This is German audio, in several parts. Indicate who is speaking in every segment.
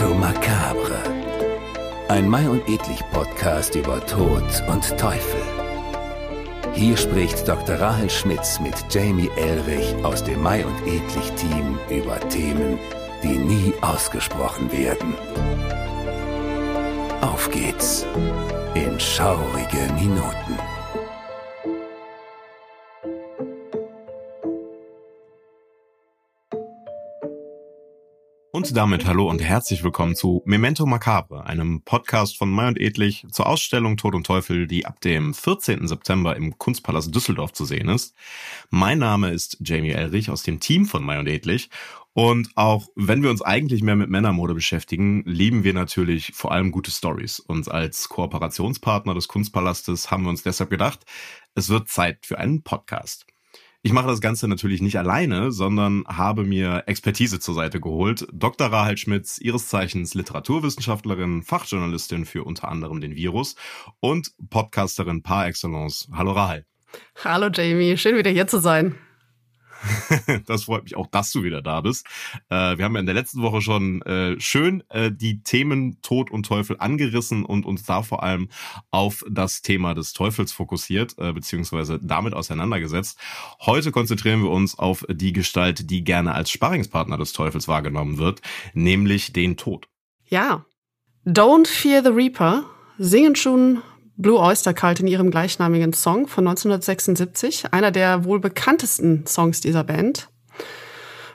Speaker 1: Memento Macabre. Ein Mai und Edlich Podcast über Tod und Teufel. Hier spricht Dr. Rahel Schmitz mit Jamie Elrich aus dem Mai und Edlich Team über Themen, die nie ausgesprochen werden. Auf geht's in schaurige Minuten.
Speaker 2: Und damit hallo und herzlich willkommen zu Memento Macabre, einem Podcast von Mai und Edlich zur Ausstellung Tod und Teufel, die ab dem 14. September im Kunstpalast Düsseldorf zu sehen ist. Mein Name ist Jamie Elrich aus dem Team von Mai und Edlich. Und auch wenn wir uns eigentlich mehr mit Männermode beschäftigen, lieben wir natürlich vor allem gute Stories. Und als Kooperationspartner des Kunstpalastes haben wir uns deshalb gedacht, es wird Zeit für einen Podcast. Ich mache das Ganze natürlich nicht alleine, sondern habe mir Expertise zur Seite geholt. Dr. Rahel Schmitz, ihres Zeichens Literaturwissenschaftlerin, Fachjournalistin für unter anderem den Virus und Podcasterin par excellence. Hallo Rahel.
Speaker 3: Hallo Jamie, schön wieder hier zu sein.
Speaker 2: das freut mich auch, dass du wieder da bist. Äh, wir haben ja in der letzten Woche schon äh, schön äh, die Themen Tod und Teufel angerissen und uns da vor allem auf das Thema des Teufels fokussiert, äh, beziehungsweise damit auseinandergesetzt. Heute konzentrieren wir uns auf die Gestalt, die gerne als Sparringspartner des Teufels wahrgenommen wird, nämlich den Tod.
Speaker 3: Ja. Don't Fear the Reaper singen schon Blue Oyster Cult in ihrem gleichnamigen Song von 1976, einer der wohl bekanntesten Songs dieser Band.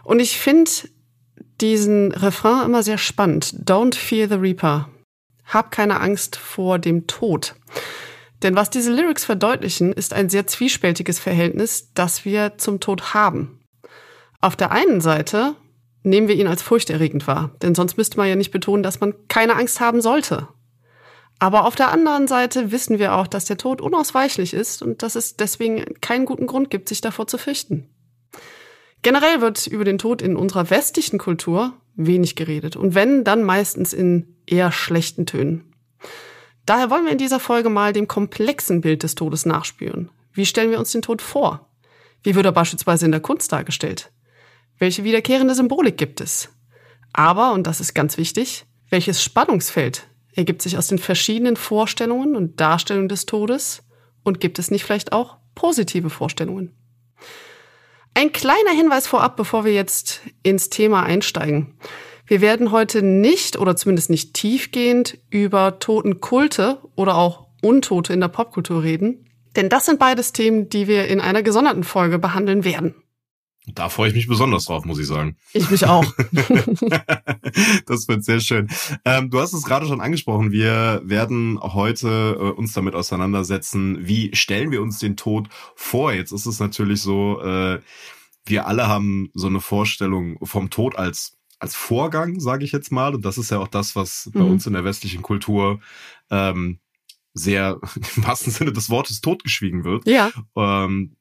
Speaker 3: Und ich finde diesen Refrain immer sehr spannend. Don't fear the Reaper. Hab keine Angst vor dem Tod. Denn was diese Lyrics verdeutlichen, ist ein sehr zwiespältiges Verhältnis, das wir zum Tod haben. Auf der einen Seite nehmen wir ihn als furchterregend wahr, denn sonst müsste man ja nicht betonen, dass man keine Angst haben sollte. Aber auf der anderen Seite wissen wir auch, dass der Tod unausweichlich ist und dass es deswegen keinen guten Grund gibt, sich davor zu fürchten. Generell wird über den Tod in unserer westlichen Kultur wenig geredet und wenn, dann meistens in eher schlechten Tönen. Daher wollen wir in dieser Folge mal dem komplexen Bild des Todes nachspüren. Wie stellen wir uns den Tod vor? Wie wird er beispielsweise in der Kunst dargestellt? Welche wiederkehrende Symbolik gibt es? Aber, und das ist ganz wichtig, welches Spannungsfeld ergibt sich aus den verschiedenen Vorstellungen und Darstellungen des Todes und gibt es nicht vielleicht auch positive Vorstellungen? Ein kleiner Hinweis vorab, bevor wir jetzt ins Thema einsteigen. Wir werden heute nicht oder zumindest nicht tiefgehend über Totenkulte oder auch Untote in der Popkultur reden, denn das sind beides Themen, die wir in einer gesonderten Folge behandeln werden.
Speaker 2: Da freue ich mich besonders drauf, muss ich sagen.
Speaker 3: Ich mich auch.
Speaker 2: das wird sehr schön. Ähm, du hast es gerade schon angesprochen. Wir werden heute äh, uns damit auseinandersetzen, wie stellen wir uns den Tod vor. Jetzt ist es natürlich so, äh, wir alle haben so eine Vorstellung vom Tod als als Vorgang, sage ich jetzt mal. Und das ist ja auch das, was mhm. bei uns in der westlichen Kultur ähm, sehr im wahrsten Sinne des Wortes totgeschwiegen wird.
Speaker 3: Ja.
Speaker 2: Ähm,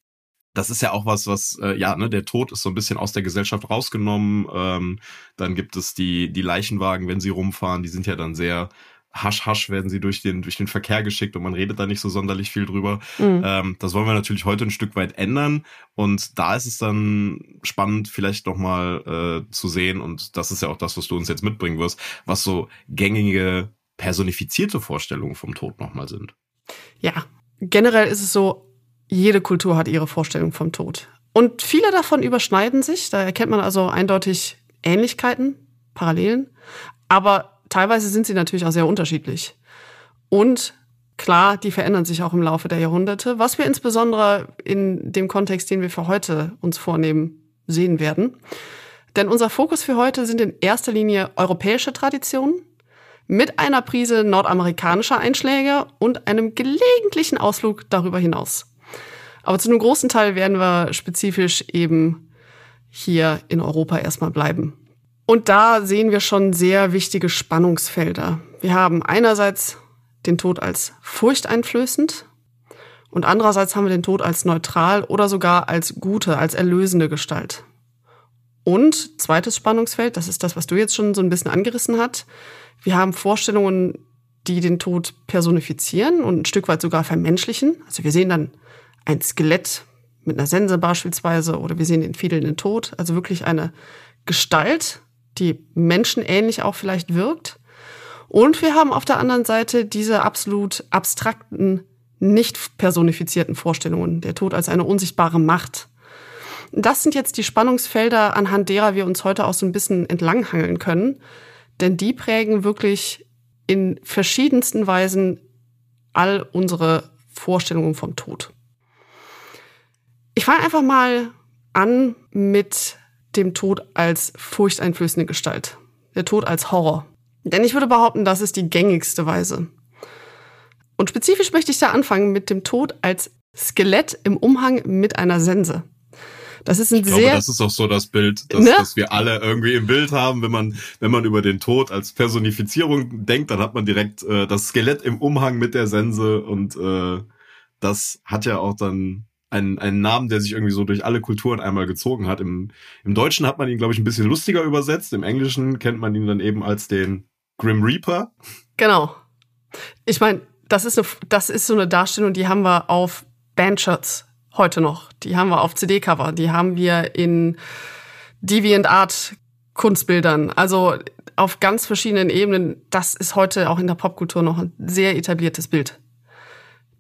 Speaker 2: das ist ja auch was, was, äh, ja, ne, der Tod ist so ein bisschen aus der Gesellschaft rausgenommen. Ähm, dann gibt es die, die Leichenwagen, wenn sie rumfahren, die sind ja dann sehr hasch hasch werden sie durch den, durch den Verkehr geschickt und man redet da nicht so sonderlich viel drüber. Mhm. Ähm, das wollen wir natürlich heute ein Stück weit ändern. Und da ist es dann spannend, vielleicht nochmal äh, zu sehen, und das ist ja auch das, was du uns jetzt mitbringen wirst, was so gängige personifizierte Vorstellungen vom Tod nochmal sind.
Speaker 3: Ja, generell ist es so, jede Kultur hat ihre Vorstellung vom Tod. Und viele davon überschneiden sich. Da erkennt man also eindeutig Ähnlichkeiten, Parallelen. Aber teilweise sind sie natürlich auch sehr unterschiedlich. Und klar, die verändern sich auch im Laufe der Jahrhunderte, was wir insbesondere in dem Kontext, den wir für heute uns vornehmen, sehen werden. Denn unser Fokus für heute sind in erster Linie europäische Traditionen mit einer Prise nordamerikanischer Einschläge und einem gelegentlichen Ausflug darüber hinaus. Aber zu einem großen Teil werden wir spezifisch eben hier in Europa erstmal bleiben. Und da sehen wir schon sehr wichtige Spannungsfelder. Wir haben einerseits den Tod als furchteinflößend und andererseits haben wir den Tod als neutral oder sogar als gute, als erlösende Gestalt. Und zweites Spannungsfeld, das ist das, was du jetzt schon so ein bisschen angerissen hast. Wir haben Vorstellungen, die den Tod personifizieren und ein Stück weit sogar vermenschlichen. Also wir sehen dann ein Skelett mit einer Sense beispielsweise oder wir sehen den fiedelnden Tod, also wirklich eine Gestalt, die menschenähnlich auch vielleicht wirkt. Und wir haben auf der anderen Seite diese absolut abstrakten, nicht personifizierten Vorstellungen, der Tod als eine unsichtbare Macht. Das sind jetzt die Spannungsfelder, anhand derer wir uns heute auch so ein bisschen entlanghangeln können, denn die prägen wirklich in verschiedensten Weisen all unsere Vorstellungen vom Tod. Ich fange einfach mal an mit dem Tod als furchteinflößende Gestalt. Der Tod als Horror. Denn ich würde behaupten, das ist die gängigste Weise. Und spezifisch möchte ich da anfangen mit dem Tod als Skelett im Umhang mit einer Sense. Das ist ein
Speaker 2: ich
Speaker 3: sehr.
Speaker 2: Glaube, das ist auch so das Bild, das, ne? das wir alle irgendwie im Bild haben. Wenn man, wenn man über den Tod als Personifizierung denkt, dann hat man direkt äh, das Skelett im Umhang mit der Sense und äh, das hat ja auch dann einen, einen Namen, der sich irgendwie so durch alle Kulturen einmal gezogen hat. Im, im Deutschen hat man ihn, glaube ich, ein bisschen lustiger übersetzt. Im Englischen kennt man ihn dann eben als den Grim Reaper.
Speaker 3: Genau. Ich meine, das das ist so eine Darstellung, die haben wir auf Bandshirts heute noch. Die haben wir auf CD-Cover. Die haben wir in Deviant Art Kunstbildern. Also auf ganz verschiedenen Ebenen. Das ist heute auch in der Popkultur noch ein sehr etabliertes Bild.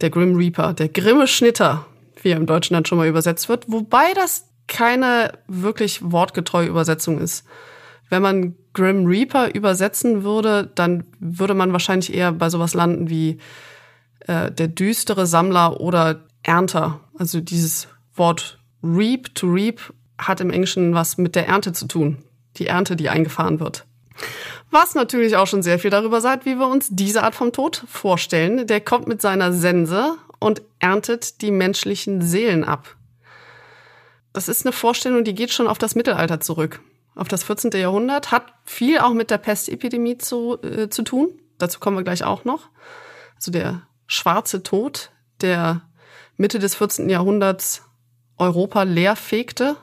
Speaker 3: Der Grim Reaper, der grimme Schnitter, wie er im Deutschen dann schon mal übersetzt wird. Wobei das keine wirklich wortgetreue Übersetzung ist. Wenn man Grim Reaper übersetzen würde, dann würde man wahrscheinlich eher bei sowas landen wie äh, der düstere Sammler oder Ernter. Also dieses Wort reap to reap hat im Englischen was mit der Ernte zu tun. Die Ernte, die eingefahren wird. Was natürlich auch schon sehr viel darüber sagt, wie wir uns diese Art vom Tod vorstellen. Der kommt mit seiner Sense und erntet die menschlichen Seelen ab. Das ist eine Vorstellung, die geht schon auf das Mittelalter zurück auf das 14. Jahrhundert, hat viel auch mit der Pestepidemie zu, äh, zu tun. Dazu kommen wir gleich auch noch. Also der schwarze Tod, der Mitte des 14. Jahrhunderts Europa leer fegte.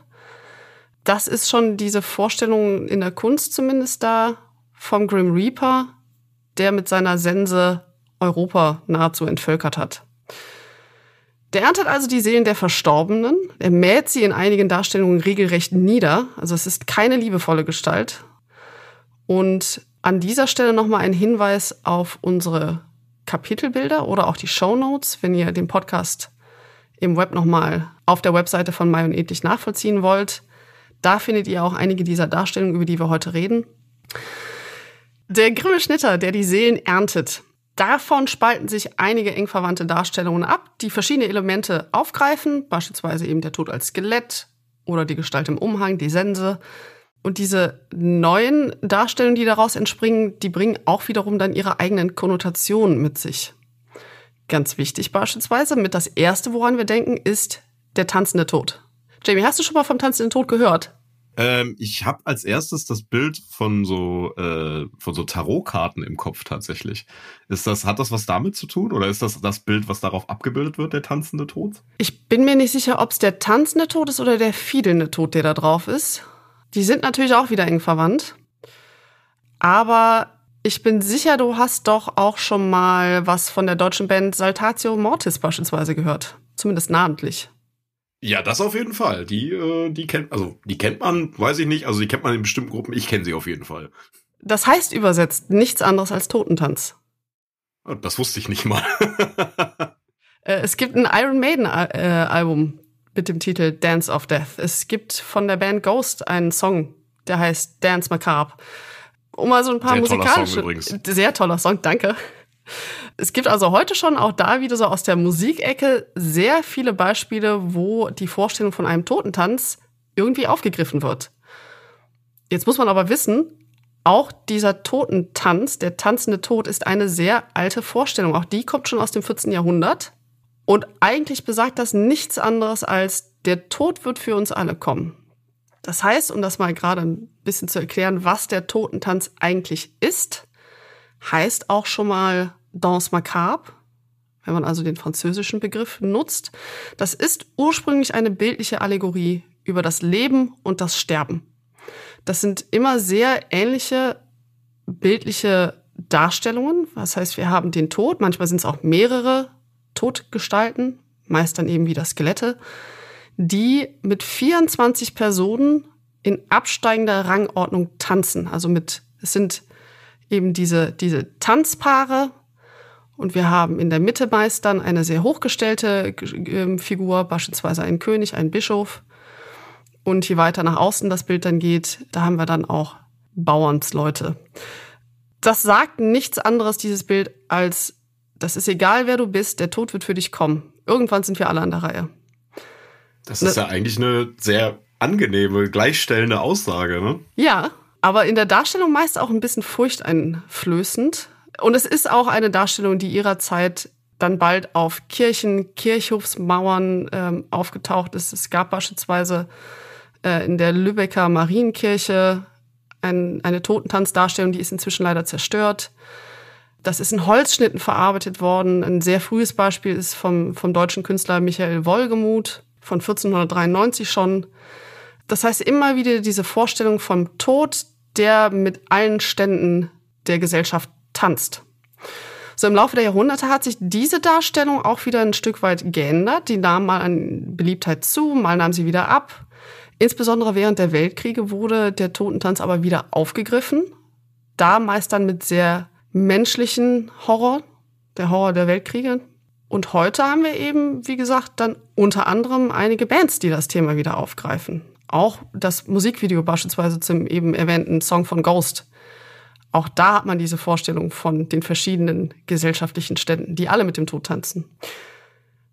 Speaker 3: Das ist schon diese Vorstellung in der Kunst zumindest da vom Grim Reaper, der mit seiner Sense Europa nahezu entvölkert hat. Der erntet also die Seelen der Verstorbenen. Er mäht sie in einigen Darstellungen regelrecht nieder. Also es ist keine liebevolle Gestalt. Und an dieser Stelle nochmal ein Hinweis auf unsere Kapitelbilder oder auch die Show Notes, wenn ihr den Podcast im Web nochmal auf der Webseite von Mai und Ethik nachvollziehen wollt. Da findet ihr auch einige dieser Darstellungen, über die wir heute reden. Der grimme Schnitter, der die Seelen erntet, Davon spalten sich einige eng verwandte Darstellungen ab, die verschiedene Elemente aufgreifen, beispielsweise eben der Tod als Skelett oder die Gestalt im Umhang, die Sense. Und diese neuen Darstellungen, die daraus entspringen, die bringen auch wiederum dann ihre eigenen Konnotationen mit sich. Ganz wichtig beispielsweise, mit das erste, woran wir denken, ist der tanzende Tod. Jamie, hast du schon mal vom tanzenden Tod gehört?
Speaker 2: Ähm, ich habe als erstes das Bild von so äh, von so Tarotkarten im Kopf tatsächlich. Ist das hat das was damit zu tun oder ist das das Bild, was darauf abgebildet wird, der tanzende Tod?
Speaker 3: Ich bin mir nicht sicher, ob es der tanzende Tod ist oder der fiedelnde Tod, der da drauf ist. Die sind natürlich auch wieder eng verwandt. Aber ich bin sicher, du hast doch auch schon mal was von der deutschen Band Saltatio Mortis beispielsweise gehört. Zumindest namentlich.
Speaker 2: Ja, das auf jeden Fall. Die, äh, die kennt, also die kennt man, weiß ich nicht, also die kennt man in bestimmten Gruppen. Ich kenne sie auf jeden Fall.
Speaker 3: Das heißt übersetzt nichts anderes als Totentanz.
Speaker 2: Oh, das wusste ich nicht mal.
Speaker 3: Äh, es gibt ein Iron Maiden äh, Album mit dem Titel Dance of Death. Es gibt von der Band Ghost einen Song, der heißt Dance Macabre. Um mal so ein paar
Speaker 2: sehr
Speaker 3: musikalische,
Speaker 2: toller Song übrigens.
Speaker 3: sehr toller Song, danke. Es gibt also heute schon auch da wieder so aus der Musikecke sehr viele Beispiele, wo die Vorstellung von einem Totentanz irgendwie aufgegriffen wird. Jetzt muss man aber wissen, auch dieser Totentanz, der tanzende Tod, ist eine sehr alte Vorstellung. Auch die kommt schon aus dem 14. Jahrhundert. Und eigentlich besagt das nichts anderes als, der Tod wird für uns alle kommen. Das heißt, um das mal gerade ein bisschen zu erklären, was der Totentanz eigentlich ist, heißt auch schon mal Danse macabre, wenn man also den französischen Begriff nutzt. Das ist ursprünglich eine bildliche Allegorie über das Leben und das Sterben. Das sind immer sehr ähnliche bildliche Darstellungen. Das heißt, wir haben den Tod, manchmal sind es auch mehrere Todgestalten, meist dann eben wieder Skelette, die mit 24 Personen in absteigender Rangordnung tanzen. Also mit, es sind eben diese, diese Tanzpaare und wir haben in der Mitte meist dann eine sehr hochgestellte äh, Figur, beispielsweise ein König, ein Bischof. Und je weiter nach außen das Bild dann geht, da haben wir dann auch Bauernsleute. Das sagt nichts anderes, dieses Bild, als das ist egal, wer du bist, der Tod wird für dich kommen. Irgendwann sind wir alle an der Reihe.
Speaker 2: Das ist ne, ja eigentlich eine sehr angenehme, gleichstellende Aussage, ne?
Speaker 3: Ja, aber in der Darstellung meist auch ein bisschen furchteinflößend. Und es ist auch eine Darstellung, die ihrer Zeit dann bald auf Kirchen, Kirchhofsmauern ähm, aufgetaucht ist. Es gab beispielsweise äh, in der Lübecker Marienkirche ein, eine Totentanzdarstellung, die ist inzwischen leider zerstört. Das ist in Holzschnitten verarbeitet worden. Ein sehr frühes Beispiel ist vom, vom deutschen Künstler Michael Wohlgemuth von 1493 schon. Das heißt immer wieder diese Vorstellung vom Tod, der mit allen Ständen der Gesellschaft tanzt. So im Laufe der Jahrhunderte hat sich diese Darstellung auch wieder ein Stück weit geändert. Die nahm mal an Beliebtheit zu, mal nahm sie wieder ab. Insbesondere während der Weltkriege wurde der Totentanz aber wieder aufgegriffen. Da meist dann mit sehr menschlichen Horror, der Horror der Weltkriege. Und heute haben wir eben, wie gesagt, dann unter anderem einige Bands, die das Thema wieder aufgreifen. Auch das Musikvideo beispielsweise zum eben erwähnten Song von Ghost. Auch da hat man diese Vorstellung von den verschiedenen gesellschaftlichen Ständen, die alle mit dem Tod tanzen.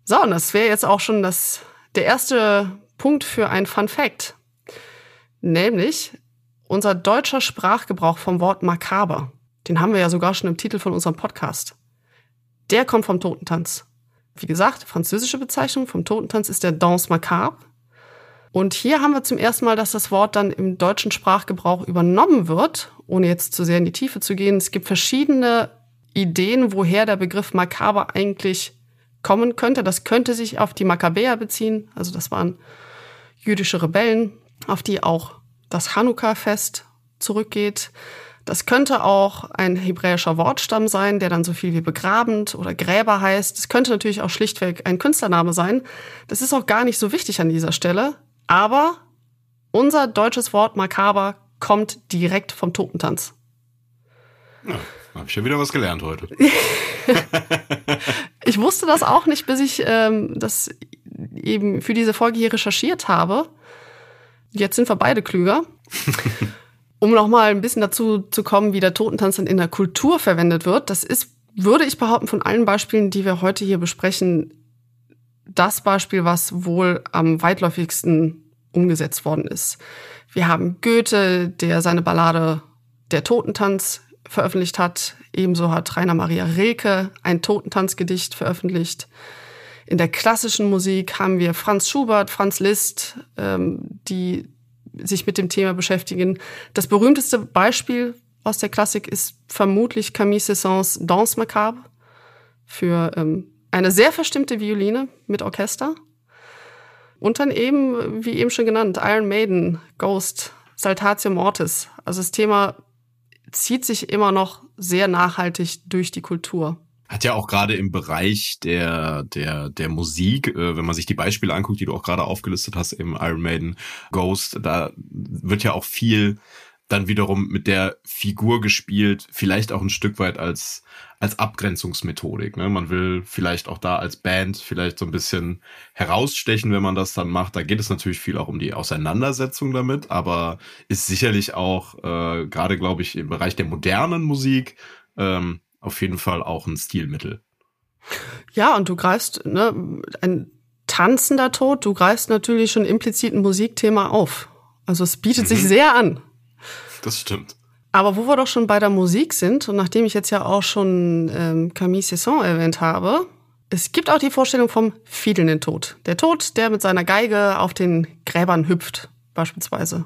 Speaker 3: So, und das wäre jetzt auch schon das, der erste Punkt für ein Fun Fact. Nämlich unser deutscher Sprachgebrauch vom Wort makaber. Den haben wir ja sogar schon im Titel von unserem Podcast. Der kommt vom Totentanz. Wie gesagt, französische Bezeichnung vom Totentanz ist der Danse macabre. Und hier haben wir zum ersten Mal, dass das Wort dann im deutschen Sprachgebrauch übernommen wird, ohne jetzt zu sehr in die Tiefe zu gehen. Es gibt verschiedene Ideen, woher der Begriff makaber eigentlich kommen könnte. Das könnte sich auf die Makkabäer beziehen. Also das waren jüdische Rebellen, auf die auch das Chanukka-Fest zurückgeht. Das könnte auch ein hebräischer Wortstamm sein, der dann so viel wie begrabend oder Gräber heißt. Es könnte natürlich auch schlichtweg ein Künstlername sein. Das ist auch gar nicht so wichtig an dieser Stelle. Aber unser deutsches Wort makaber kommt direkt vom Totentanz.
Speaker 2: Ja, habe ich ja wieder was gelernt heute.
Speaker 3: ich wusste das auch nicht, bis ich ähm, das eben für diese Folge hier recherchiert habe. Jetzt sind wir beide klüger. um noch mal ein bisschen dazu zu kommen, wie der Totentanz dann in der Kultur verwendet wird, das ist, würde ich behaupten, von allen Beispielen, die wir heute hier besprechen, das Beispiel, was wohl am weitläufigsten umgesetzt worden ist. Wir haben Goethe, der seine Ballade Der Totentanz veröffentlicht hat. Ebenso hat Rainer Maria Rilke ein Totentanzgedicht veröffentlicht. In der klassischen Musik haben wir Franz Schubert, Franz Liszt, ähm, die sich mit dem Thema beschäftigen. Das berühmteste Beispiel aus der Klassik ist vermutlich Camille Saint-Saëns Danse Macabre für ähm, eine sehr verstimmte Violine mit Orchester. Und dann eben, wie eben schon genannt, Iron Maiden, Ghost, Saltatio Mortis. Also das Thema zieht sich immer noch sehr nachhaltig durch die Kultur.
Speaker 2: Hat ja auch gerade im Bereich der, der, der Musik, äh, wenn man sich die Beispiele anguckt, die du auch gerade aufgelistet hast, eben Iron Maiden, Ghost, da wird ja auch viel dann wiederum mit der Figur gespielt, vielleicht auch ein Stück weit als, als Abgrenzungsmethodik. Ne? Man will vielleicht auch da als Band vielleicht so ein bisschen herausstechen, wenn man das dann macht. Da geht es natürlich viel auch um die Auseinandersetzung damit, aber ist sicherlich auch äh, gerade, glaube ich, im Bereich der modernen Musik ähm, auf jeden Fall auch ein Stilmittel.
Speaker 3: Ja, und du greifst ne, ein tanzender Tod, du greifst natürlich schon implizit ein Musikthema auf. Also es bietet mhm. sich sehr an.
Speaker 2: Das stimmt.
Speaker 3: Aber wo wir doch schon bei der Musik sind, und nachdem ich jetzt ja auch schon ähm, Camille Cesson erwähnt habe, es gibt auch die Vorstellung vom fiedelnden Tod. Der Tod, der mit seiner Geige auf den Gräbern hüpft, beispielsweise.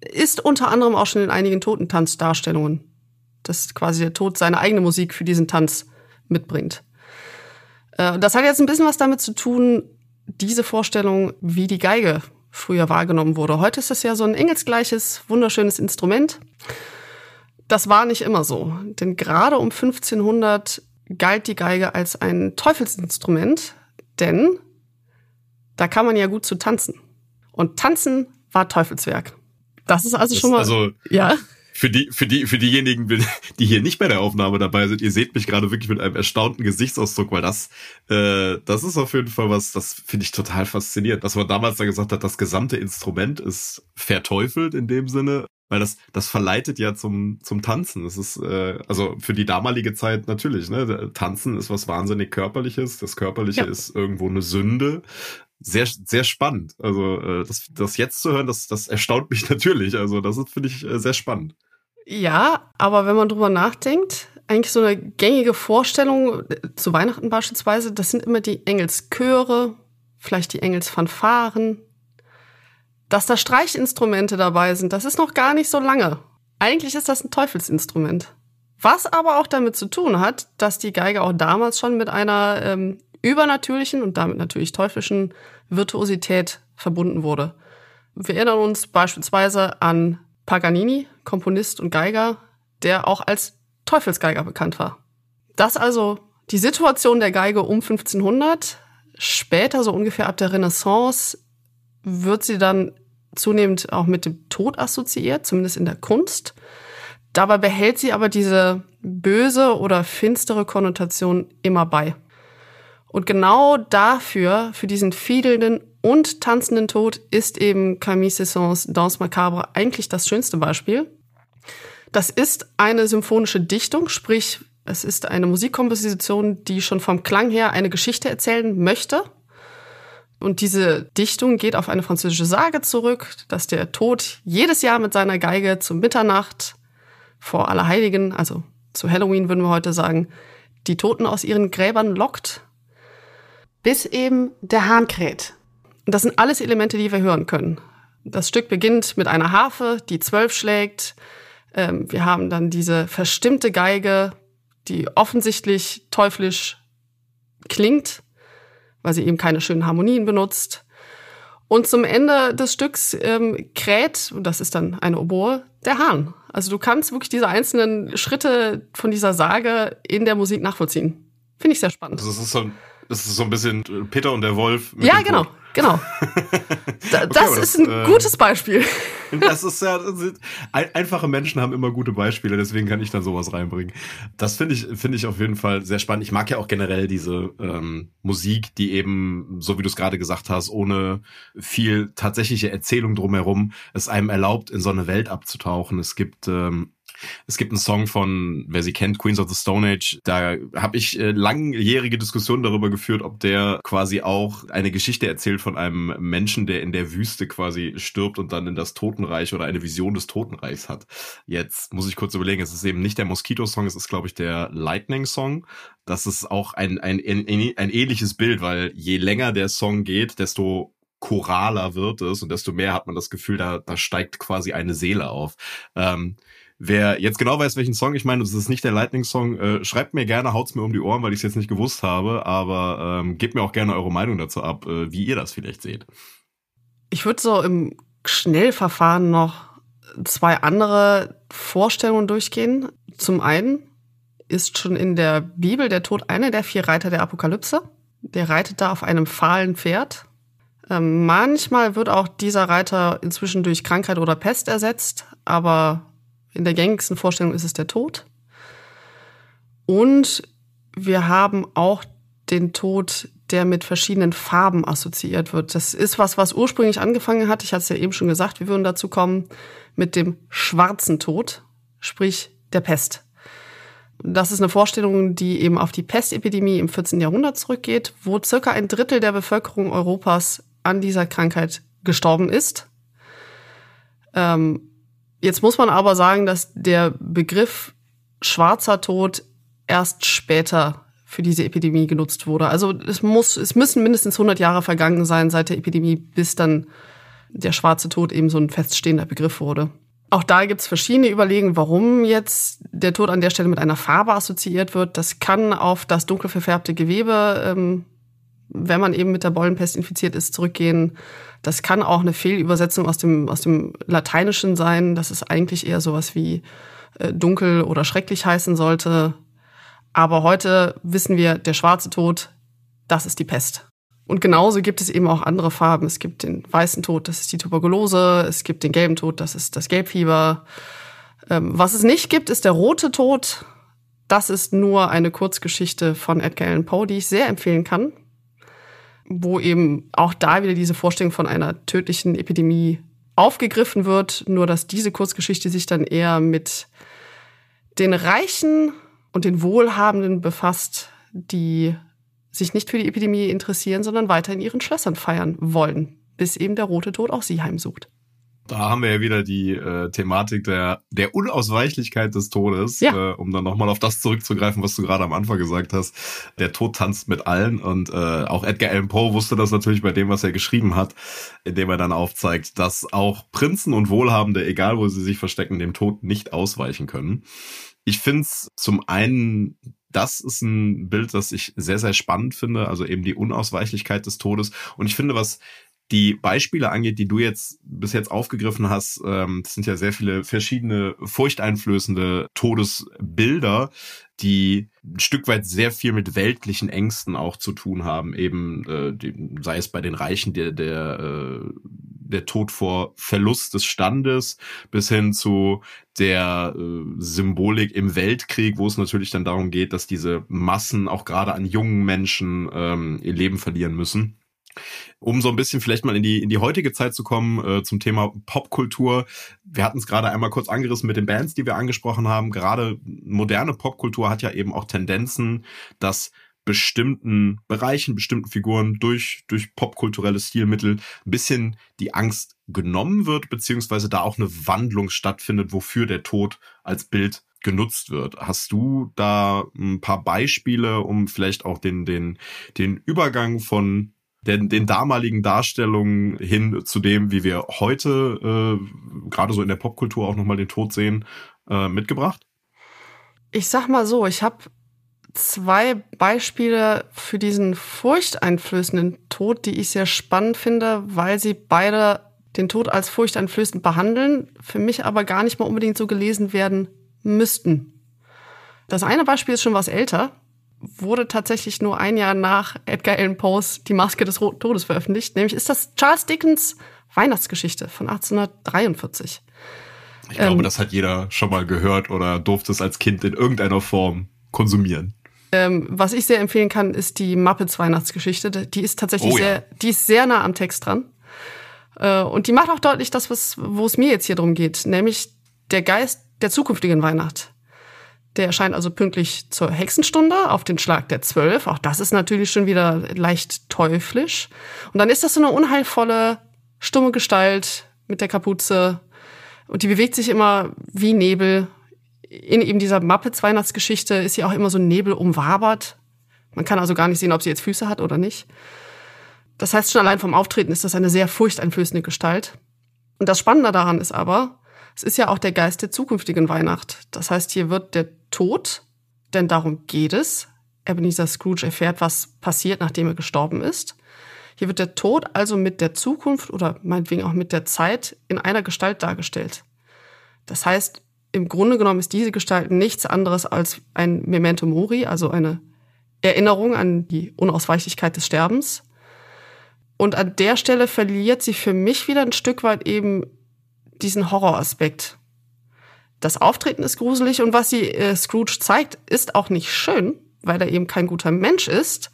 Speaker 3: Ist unter anderem auch schon in einigen Totentanzdarstellungen, dass quasi der Tod seine eigene Musik für diesen Tanz mitbringt. Äh, das hat jetzt ein bisschen was damit zu tun, diese Vorstellung, wie die Geige früher wahrgenommen wurde. Heute ist es ja so ein engelsgleiches, wunderschönes Instrument. Das war nicht immer so, denn gerade um 1500 galt die Geige als ein Teufelsinstrument, denn da kann man ja gut zu tanzen. Und tanzen war Teufelswerk. Das ist also das schon mal.
Speaker 2: Also, ja für die, für die, für diejenigen, die hier nicht bei der Aufnahme dabei sind, ihr seht mich gerade wirklich mit einem erstaunten Gesichtsausdruck, weil das, äh, das ist auf jeden Fall was, das finde ich total faszinierend, dass man damals da gesagt hat, das gesamte Instrument ist verteufelt in dem Sinne, weil das, das verleitet ja zum, zum Tanzen. Das ist, äh, also für die damalige Zeit natürlich, ne? Tanzen ist was wahnsinnig Körperliches. Das Körperliche ja. ist irgendwo eine Sünde sehr, sehr spannend. Also äh, das, das jetzt zu hören, das, das erstaunt mich natürlich. Also das finde ich äh, sehr spannend.
Speaker 3: Ja, aber wenn man drüber nachdenkt, eigentlich so eine gängige Vorstellung zu Weihnachten beispielsweise, das sind immer die Engelschöre, vielleicht die Engelsfanfaren. Dass da Streichinstrumente dabei sind, das ist noch gar nicht so lange. Eigentlich ist das ein Teufelsinstrument. Was aber auch damit zu tun hat, dass die Geige auch damals schon mit einer ähm, übernatürlichen und damit natürlich teuflischen Virtuosität verbunden wurde. Wir erinnern uns beispielsweise an Paganini, Komponist und Geiger, der auch als Teufelsgeiger bekannt war. Das also die Situation der Geige um 1500. Später, so ungefähr ab der Renaissance, wird sie dann zunehmend auch mit dem Tod assoziiert, zumindest in der Kunst. Dabei behält sie aber diese böse oder finstere Konnotation immer bei. Und genau dafür, für diesen fiedelnden und tanzenden Tod, ist eben Camille Saint-Saëns Danse Macabre eigentlich das schönste Beispiel. Das ist eine symphonische Dichtung, sprich, es ist eine Musikkomposition, die schon vom Klang her eine Geschichte erzählen möchte. Und diese Dichtung geht auf eine französische Sage zurück, dass der Tod jedes Jahr mit seiner Geige zu Mitternacht vor Allerheiligen, also zu Halloween würden wir heute sagen, die Toten aus ihren Gräbern lockt bis eben der Hahn kräht. Und das sind alles Elemente, die wir hören können. Das Stück beginnt mit einer Harfe, die zwölf schlägt. Ähm, wir haben dann diese verstimmte Geige, die offensichtlich teuflisch klingt, weil sie eben keine schönen Harmonien benutzt. Und zum Ende des Stücks ähm, kräht, und das ist dann eine Oboe, der Hahn. Also du kannst wirklich diese einzelnen Schritte von dieser Sage in der Musik nachvollziehen. Finde ich sehr spannend.
Speaker 2: Das ist so ein das ist so ein bisschen Peter und der Wolf.
Speaker 3: ja, genau. Tod. Genau. Da, okay, das, ist ein äh, gutes Beispiel.
Speaker 2: Das ist ja, das einfache Menschen haben immer gute Beispiele, deswegen kann ich dann sowas reinbringen. Das finde ich, finde ich auf jeden Fall sehr spannend. Ich mag ja auch generell diese ähm, Musik, die eben, so wie du es gerade gesagt hast, ohne viel tatsächliche Erzählung drumherum, es einem erlaubt, in so eine Welt abzutauchen. Es gibt ähm, es gibt einen Song von, wer sie kennt, Queens of the Stone Age. Da habe ich äh, langjährige Diskussionen darüber geführt, ob der quasi auch eine Geschichte erzählt von einem Menschen, der in der Wüste quasi stirbt und dann in das Totenreich oder eine Vision des Totenreichs hat. Jetzt muss ich kurz überlegen, es ist eben nicht der Mosquito-Song, es ist, glaube ich, der Lightning-Song. Das ist auch ein, ein, ein, ein ähnliches Bild, weil je länger der Song geht, desto choraler wird es und desto mehr hat man das Gefühl, da, da steigt quasi eine Seele auf. Ähm, Wer jetzt genau weiß, welchen Song ich meine, das ist nicht der Lightning-Song, äh, schreibt mir gerne, haut's mir um die Ohren, weil ich es jetzt nicht gewusst habe, aber ähm, gebt mir auch gerne eure Meinung dazu ab, äh, wie ihr das vielleicht seht.
Speaker 3: Ich würde so im Schnellverfahren noch zwei andere Vorstellungen durchgehen. Zum einen ist schon in der Bibel der Tod einer der vier Reiter der Apokalypse. Der reitet da auf einem fahlen Pferd. Ähm, manchmal wird auch dieser Reiter inzwischen durch Krankheit oder Pest ersetzt, aber in der gängigsten Vorstellung ist es der Tod. Und wir haben auch den Tod, der mit verschiedenen Farben assoziiert wird. Das ist was, was ursprünglich angefangen hat. Ich hatte es ja eben schon gesagt, wir würden dazu kommen mit dem schwarzen Tod, sprich der Pest. Das ist eine Vorstellung, die eben auf die Pestepidemie im 14. Jahrhundert zurückgeht, wo circa ein Drittel der Bevölkerung Europas an dieser Krankheit gestorben ist. Ähm, Jetzt muss man aber sagen, dass der Begriff schwarzer Tod erst später für diese Epidemie genutzt wurde. Also es muss, es müssen mindestens 100 Jahre vergangen sein seit der Epidemie, bis dann der schwarze Tod eben so ein feststehender Begriff wurde. Auch da gibt's verschiedene Überlegungen, warum jetzt der Tod an der Stelle mit einer Farbe assoziiert wird. Das kann auf das dunkel verfärbte Gewebe ähm, wenn man eben mit der Bollenpest infiziert ist, zurückgehen. Das kann auch eine Fehlübersetzung aus dem, aus dem Lateinischen sein, dass es eigentlich eher sowas wie äh, dunkel oder schrecklich heißen sollte. Aber heute wissen wir, der schwarze Tod, das ist die Pest. Und genauso gibt es eben auch andere Farben. Es gibt den weißen Tod, das ist die Tuberkulose. Es gibt den gelben Tod, das ist das Gelbfieber. Ähm, was es nicht gibt, ist der rote Tod. Das ist nur eine Kurzgeschichte von Edgar Allan Poe, die ich sehr empfehlen kann, wo eben auch da wieder diese Vorstellung von einer tödlichen Epidemie aufgegriffen wird, nur dass diese Kurzgeschichte sich dann eher mit den Reichen und den Wohlhabenden befasst, die sich nicht für die Epidemie interessieren, sondern weiter in ihren Schlössern feiern wollen, bis eben der rote Tod auch sie heimsucht.
Speaker 2: Da haben wir ja wieder die äh, Thematik der, der Unausweichlichkeit des Todes,
Speaker 3: ja.
Speaker 2: äh, um dann nochmal auf das zurückzugreifen, was du gerade am Anfang gesagt hast. Der Tod tanzt mit allen und äh, auch Edgar Allan Poe wusste das natürlich bei dem, was er geschrieben hat, indem er dann aufzeigt, dass auch Prinzen und Wohlhabende, egal wo sie sich verstecken, dem Tod nicht ausweichen können. Ich finde es zum einen das ist ein Bild, das ich sehr, sehr spannend finde, also eben die Unausweichlichkeit des Todes. Und ich finde, was die Beispiele angeht, die du jetzt bis jetzt aufgegriffen hast, ähm, das sind ja sehr viele verschiedene furchteinflößende Todesbilder, die ein Stück weit sehr viel mit weltlichen Ängsten auch zu tun haben, eben äh, die, sei es bei den Reichen der der äh, der Tod vor Verlust des Standes bis hin zu der äh, Symbolik im Weltkrieg, wo es natürlich dann darum geht, dass diese Massen auch gerade an jungen Menschen ähm, ihr Leben verlieren müssen. Um so ein bisschen vielleicht mal in die, in die heutige Zeit zu kommen, äh, zum Thema Popkultur. Wir hatten es gerade einmal kurz angerissen mit den Bands, die wir angesprochen haben. Gerade moderne Popkultur hat ja eben auch Tendenzen, dass bestimmten Bereichen, bestimmten Figuren durch, durch popkulturelle Stilmittel ein bisschen die Angst genommen wird, beziehungsweise da auch eine Wandlung stattfindet, wofür der Tod als Bild genutzt wird. Hast du da ein paar Beispiele, um vielleicht auch den, den, den Übergang von den, den damaligen Darstellungen hin zu dem, wie wir heute äh, gerade so in der Popkultur auch nochmal den Tod sehen, äh, mitgebracht?
Speaker 3: Ich sag mal so, ich habe zwei Beispiele für diesen furchteinflößenden Tod, die ich sehr spannend finde, weil sie beide den Tod als furchteinflößend behandeln, für mich aber gar nicht mal unbedingt so gelesen werden müssten. Das eine Beispiel ist schon was älter wurde tatsächlich nur ein Jahr nach Edgar Allan Poes Die Maske des Roten Todes veröffentlicht. Nämlich ist das Charles Dickens Weihnachtsgeschichte von 1843.
Speaker 2: Ich glaube, ähm, das hat jeder schon mal gehört oder durfte es als Kind in irgendeiner Form konsumieren.
Speaker 3: Ähm, was ich sehr empfehlen kann, ist die Muppets Weihnachtsgeschichte. Die ist tatsächlich oh, ja. sehr, die ist sehr nah am Text dran. Äh, und die macht auch deutlich das, was, wo es mir jetzt hier drum geht, nämlich der Geist der zukünftigen Weihnacht. Der erscheint also pünktlich zur Hexenstunde auf den Schlag der Zwölf. Auch das ist natürlich schon wieder leicht teuflisch. Und dann ist das so eine unheilvolle, stumme Gestalt mit der Kapuze. Und die bewegt sich immer wie Nebel. In eben dieser Muppets Weihnachtsgeschichte ist sie auch immer so Nebel umwabert. Man kann also gar nicht sehen, ob sie jetzt Füße hat oder nicht. Das heißt, schon allein vom Auftreten ist das eine sehr furchteinflößende Gestalt. Und das Spannende daran ist aber, es ist ja auch der Geist der zukünftigen Weihnacht. Das heißt, hier wird der Tod, denn darum geht es. Ebenezer Scrooge erfährt, was passiert, nachdem er gestorben ist. Hier wird der Tod also mit der Zukunft oder meinetwegen auch mit der Zeit in einer Gestalt dargestellt. Das heißt, im Grunde genommen ist diese Gestalt nichts anderes als ein Memento Mori, also eine Erinnerung an die Unausweichlichkeit des Sterbens. Und an der Stelle verliert sie für mich wieder ein Stück weit eben diesen Horroraspekt. Das Auftreten ist gruselig und was sie äh, Scrooge zeigt, ist auch nicht schön, weil er eben kein guter Mensch ist.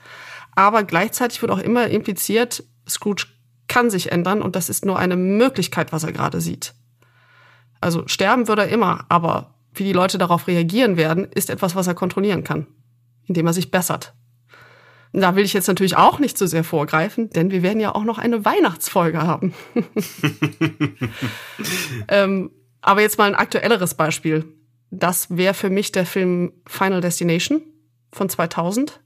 Speaker 3: Aber gleichzeitig wird auch immer impliziert, Scrooge kann sich ändern und das ist nur eine Möglichkeit, was er gerade sieht. Also sterben würde er immer, aber wie die Leute darauf reagieren werden, ist etwas, was er kontrollieren kann, indem er sich bessert. Da will ich jetzt natürlich auch nicht so sehr vorgreifen, denn wir werden ja auch noch eine Weihnachtsfolge haben. ähm, aber jetzt mal ein aktuelleres Beispiel. Das wäre für mich der Film Final Destination von 2000,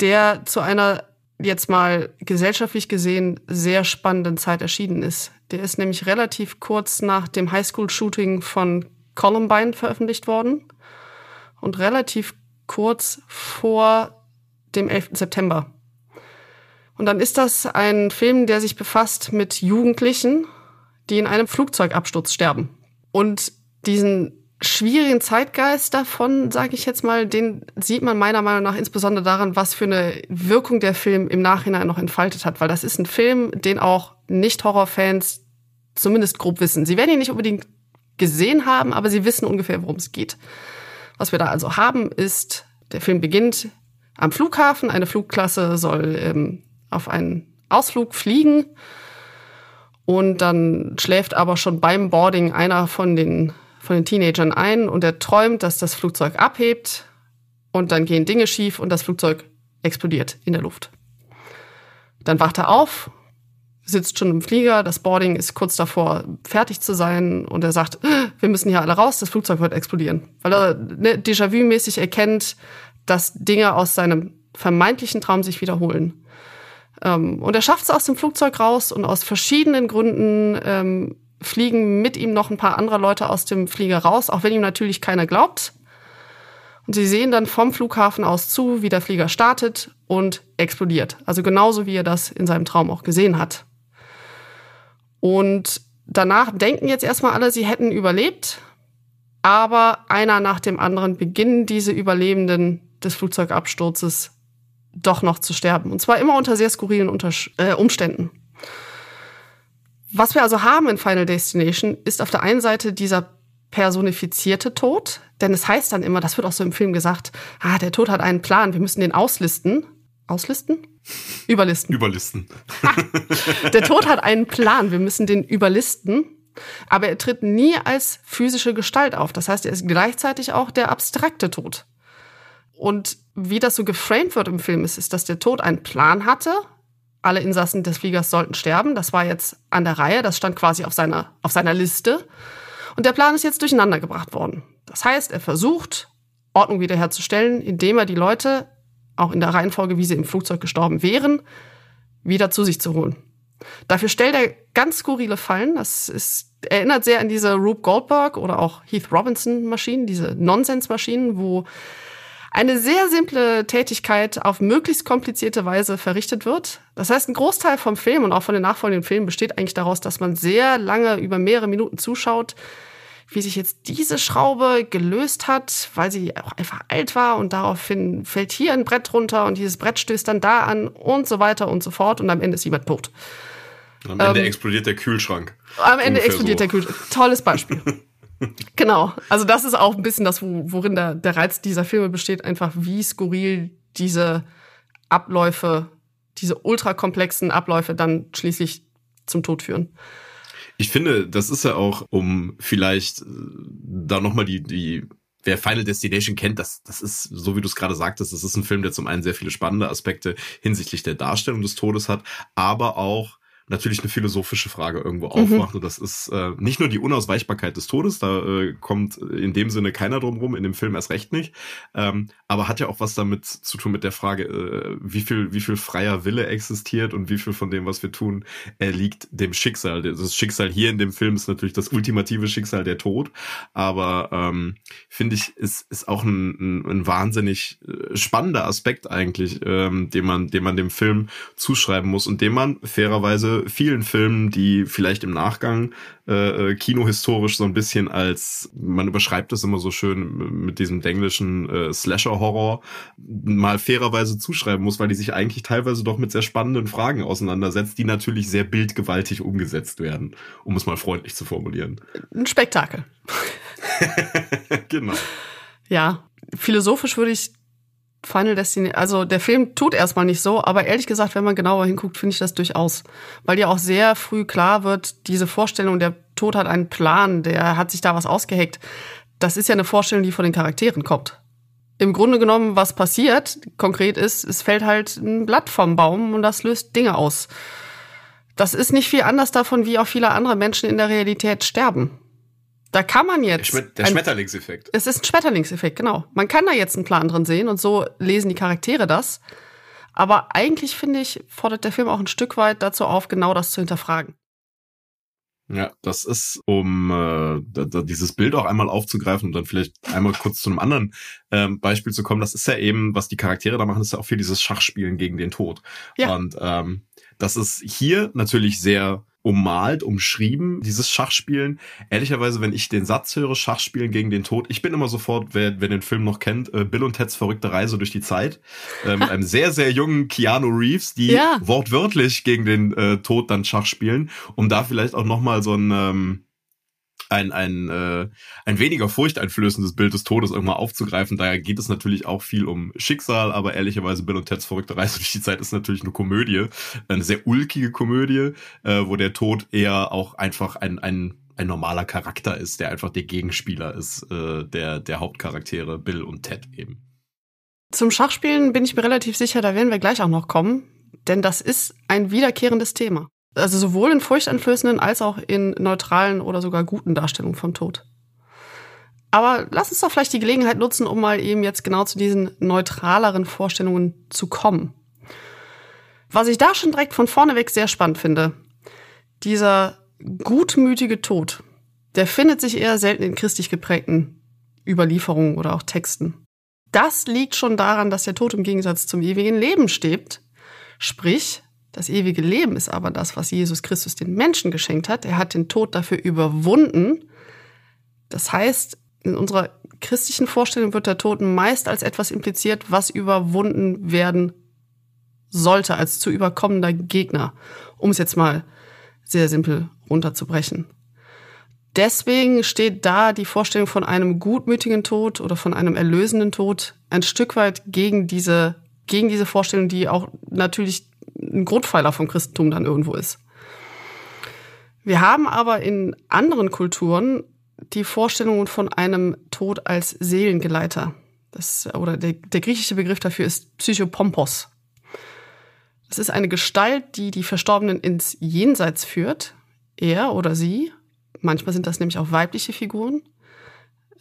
Speaker 3: der zu einer jetzt mal gesellschaftlich gesehen sehr spannenden Zeit erschienen ist. Der ist nämlich relativ kurz nach dem Highschool-Shooting von Columbine veröffentlicht worden und relativ kurz vor dem 11. September. Und dann ist das ein Film, der sich befasst mit Jugendlichen, die in einem Flugzeugabsturz sterben. Und diesen schwierigen Zeitgeist davon, sage ich jetzt mal, den sieht man meiner Meinung nach insbesondere daran, was für eine Wirkung der Film im Nachhinein noch entfaltet hat, weil das ist ein Film, den auch Nicht-Horror-Fans zumindest grob wissen. Sie werden ihn nicht unbedingt gesehen haben, aber sie wissen ungefähr, worum es geht. Was wir da also haben, ist, der Film beginnt am Flughafen. Eine Flugklasse soll ähm, auf einen Ausflug fliegen. Und dann schläft aber schon beim Boarding einer von den von den Teenagern ein und er träumt, dass das Flugzeug abhebt und dann gehen Dinge schief und das Flugzeug explodiert in der Luft. Dann wacht er auf, sitzt schon im Flieger, das Boarding ist kurz davor, fertig zu sein und er sagt, wir müssen hier alle raus, das Flugzeug wird explodieren. Weil er ne, Déjà-vu-mäßig erkennt, dass Dinge aus seinem vermeintlichen Traum sich wiederholen. Ähm, und er schafft es aus dem Flugzeug raus und aus verschiedenen Gründen ähm, fliegen mit ihm noch ein paar andere Leute aus dem Flieger raus, auch wenn ihm natürlich keiner glaubt. Und sie sehen dann vom Flughafen aus zu, wie der Flieger startet und explodiert. Also genauso wie er das in seinem Traum auch gesehen hat. Und danach denken jetzt erstmal alle, sie hätten überlebt, aber einer nach dem anderen beginnen diese Überlebenden des Flugzeugabsturzes doch noch zu sterben. Und zwar immer unter sehr skurrilen äh, Umständen. Was wir also haben in Final Destination ist auf der einen Seite dieser personifizierte Tod, denn es heißt dann immer, das wird auch so im Film gesagt, ah, der Tod hat einen Plan, wir müssen den auslisten. Auslisten? Überlisten.
Speaker 2: Überlisten.
Speaker 3: der Tod hat einen Plan, wir müssen den überlisten, aber er tritt nie als physische Gestalt auf. Das heißt, er ist gleichzeitig auch der abstrakte Tod. Und wie das so geframed wird im Film ist, ist, dass der Tod einen Plan hatte, alle Insassen des Fliegers sollten sterben. Das war jetzt an der Reihe, das stand quasi auf seiner, auf seiner Liste. Und der Plan ist jetzt durcheinander gebracht worden. Das heißt, er versucht, Ordnung wiederherzustellen, indem er die Leute, auch in der Reihenfolge, wie sie im Flugzeug gestorben wären, wieder zu sich zu holen. Dafür stellt er ganz skurrile Fallen. Das ist, erinnert sehr an diese Rube Goldberg oder auch Heath Robinson Maschinen, diese Nonsens-Maschinen, wo eine sehr simple Tätigkeit auf möglichst komplizierte Weise verrichtet wird. Das heißt, ein Großteil vom Film und auch von den nachfolgenden Filmen besteht eigentlich daraus, dass man sehr lange über mehrere Minuten zuschaut, wie sich jetzt diese Schraube gelöst hat, weil sie auch einfach alt war und daraufhin fällt hier ein Brett runter und dieses Brett stößt dann da an und so weiter und so fort und am Ende ist jemand tot.
Speaker 2: Am Ende ähm, explodiert der Kühlschrank.
Speaker 3: Am Ende explodiert so. der Kühlschrank. Tolles Beispiel. Genau. Also das ist auch ein bisschen das, worin der, der Reiz dieser Filme besteht, einfach wie skurril diese Abläufe, diese ultrakomplexen Abläufe dann schließlich zum Tod führen.
Speaker 2: Ich finde, das ist ja auch, um vielleicht äh, da nochmal die, die wer Final Destination kennt, das, das ist, so wie du es gerade sagtest, das ist ein Film, der zum einen sehr viele spannende Aspekte hinsichtlich der Darstellung des Todes hat, aber auch natürlich eine philosophische Frage irgendwo mhm. aufmacht. Und das ist äh, nicht nur die Unausweichbarkeit des Todes, da äh, kommt in dem Sinne keiner drum rum, in dem Film erst recht nicht, ähm, aber hat ja auch was damit zu tun mit der Frage, äh, wie viel, wie viel freier Wille existiert und wie viel von dem, was wir tun, äh, liegt dem Schicksal. Das Schicksal hier in dem Film ist natürlich das ultimative Schicksal der Tod, aber ähm, finde ich, ist, ist auch ein, ein, ein wahnsinnig äh, spannender Aspekt eigentlich, ähm, den man, den man dem Film zuschreiben muss und den man fairerweise vielen Filmen, die vielleicht im Nachgang äh, äh, kinohistorisch so ein bisschen als, man überschreibt es immer so schön mit diesem englischen äh, Slasher-Horror, mal fairerweise zuschreiben muss, weil die sich eigentlich teilweise doch mit sehr spannenden Fragen auseinandersetzt, die natürlich sehr bildgewaltig umgesetzt werden, um es mal freundlich zu formulieren.
Speaker 3: Ein Spektakel.
Speaker 2: genau.
Speaker 3: Ja, philosophisch würde ich Final Destiny, also der Film tut erstmal nicht so, aber ehrlich gesagt, wenn man genauer hinguckt, finde ich das durchaus. Weil ja auch sehr früh klar wird, diese Vorstellung, der Tod hat einen Plan, der hat sich da was ausgeheckt. Das ist ja eine Vorstellung, die von den Charakteren kommt. Im Grunde genommen, was passiert, konkret ist, es fällt halt ein Blatt vom Baum und das löst Dinge aus. Das ist nicht viel anders davon, wie auch viele andere Menschen in der Realität sterben. Da kann man jetzt.
Speaker 2: Der, der Schmetterlingseffekt.
Speaker 3: Es ist ein Schmetterlingseffekt, genau. Man kann da jetzt einen Plan drin sehen und so lesen die Charaktere das. Aber eigentlich finde ich, fordert der Film auch ein Stück weit dazu auf, genau das zu hinterfragen.
Speaker 2: Ja, das ist, um äh, da, da dieses Bild auch einmal aufzugreifen und dann vielleicht einmal kurz zu einem anderen ähm, Beispiel zu kommen. Das ist ja eben, was die Charaktere da machen, ist ja auch viel dieses Schachspielen gegen den Tod. Ja. Und ähm, das ist hier natürlich sehr ummalt, umschrieben, dieses Schachspielen. Ehrlicherweise, wenn ich den Satz höre, Schachspielen gegen den Tod, ich bin immer sofort, wer, wer den Film noch kennt, äh, Bill und Teds verrückte Reise durch die Zeit, äh, mit einem sehr, sehr jungen Keanu Reeves, die ja. wortwörtlich gegen den äh, Tod dann Schach spielen, um da vielleicht auch nochmal so ein, ähm, ein, ein, äh, ein weniger furchteinflößendes Bild des Todes irgendwann aufzugreifen. Daher geht es natürlich auch viel um Schicksal, aber ehrlicherweise Bill und Teds verrückte Reise durch die Zeit ist natürlich eine Komödie, eine sehr ulkige Komödie, äh, wo der Tod eher auch einfach ein, ein ein normaler Charakter ist, der einfach der Gegenspieler ist, äh, der, der Hauptcharaktere Bill und Ted eben.
Speaker 3: Zum Schachspielen bin ich mir relativ sicher, da werden wir gleich auch noch kommen, denn das ist ein wiederkehrendes Thema. Also sowohl in furchteinflößenden als auch in neutralen oder sogar guten Darstellungen vom Tod. Aber lass uns doch vielleicht die Gelegenheit nutzen, um mal eben jetzt genau zu diesen neutraleren Vorstellungen zu kommen. Was ich da schon direkt von vorne weg sehr spannend finde, dieser gutmütige Tod, der findet sich eher selten in christlich geprägten Überlieferungen oder auch Texten. Das liegt schon daran, dass der Tod im Gegensatz zum ewigen Leben steht. Sprich, das ewige Leben ist aber das, was Jesus Christus den Menschen geschenkt hat. Er hat den Tod dafür überwunden. Das heißt, in unserer christlichen Vorstellung wird der Tod meist als etwas impliziert, was überwunden werden sollte, als zu überkommender Gegner, um es jetzt mal sehr simpel runterzubrechen. Deswegen steht da die Vorstellung von einem gutmütigen Tod oder von einem erlösenden Tod ein Stück weit gegen diese, gegen diese Vorstellung, die auch natürlich ein Grundpfeiler vom Christentum dann irgendwo ist. Wir haben aber in anderen Kulturen die Vorstellungen von einem Tod als Seelengeleiter. Das, oder der, der griechische Begriff dafür ist Psychopompos. Das ist eine Gestalt, die die Verstorbenen ins Jenseits führt. Er oder sie, manchmal sind das nämlich auch weibliche Figuren,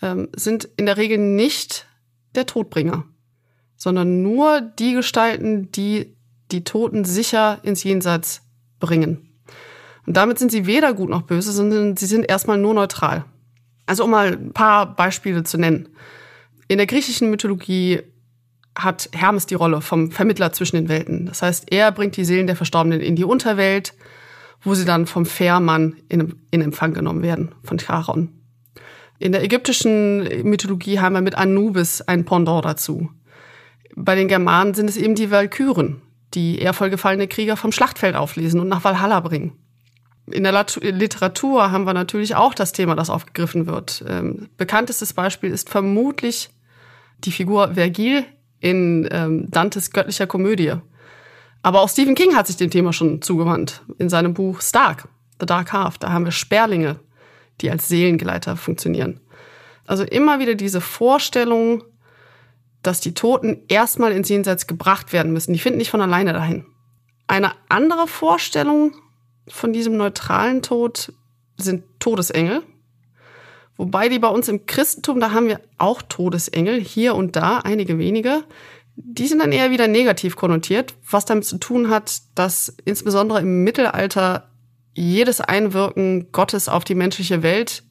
Speaker 3: ähm, sind in der Regel nicht der Todbringer, sondern nur die Gestalten, die die Toten sicher ins Jenseits bringen. Und damit sind sie weder gut noch böse, sondern sie sind erstmal nur neutral. Also um mal ein paar Beispiele zu nennen. In der griechischen Mythologie hat Hermes die Rolle vom Vermittler zwischen den Welten. Das heißt, er bringt die Seelen der Verstorbenen in die Unterwelt, wo sie dann vom Fährmann in, in Empfang genommen werden, von Charon. In der ägyptischen Mythologie haben wir mit Anubis ein Pendant dazu. Bei den Germanen sind es eben die Walküren, die ehrvoll gefallene Krieger vom Schlachtfeld auflesen und nach Valhalla bringen. In der Literatur haben wir natürlich auch das Thema, das aufgegriffen wird. Ähm, bekanntestes Beispiel ist vermutlich die Figur Vergil in ähm, Dantes göttlicher Komödie. Aber auch Stephen King hat sich dem Thema schon zugewandt in seinem Buch Stark, The Dark Half. Da haben wir Sperlinge, die als Seelengeleiter funktionieren. Also immer wieder diese Vorstellung, dass die Toten erstmal ins Jenseits gebracht werden müssen. Die finden nicht von alleine dahin. Eine andere Vorstellung von diesem neutralen Tod sind Todesengel. Wobei die bei uns im Christentum, da haben wir auch Todesengel, hier und da, einige wenige. Die sind dann eher wieder negativ konnotiert, was damit zu tun hat, dass insbesondere im Mittelalter jedes Einwirken Gottes auf die menschliche Welt,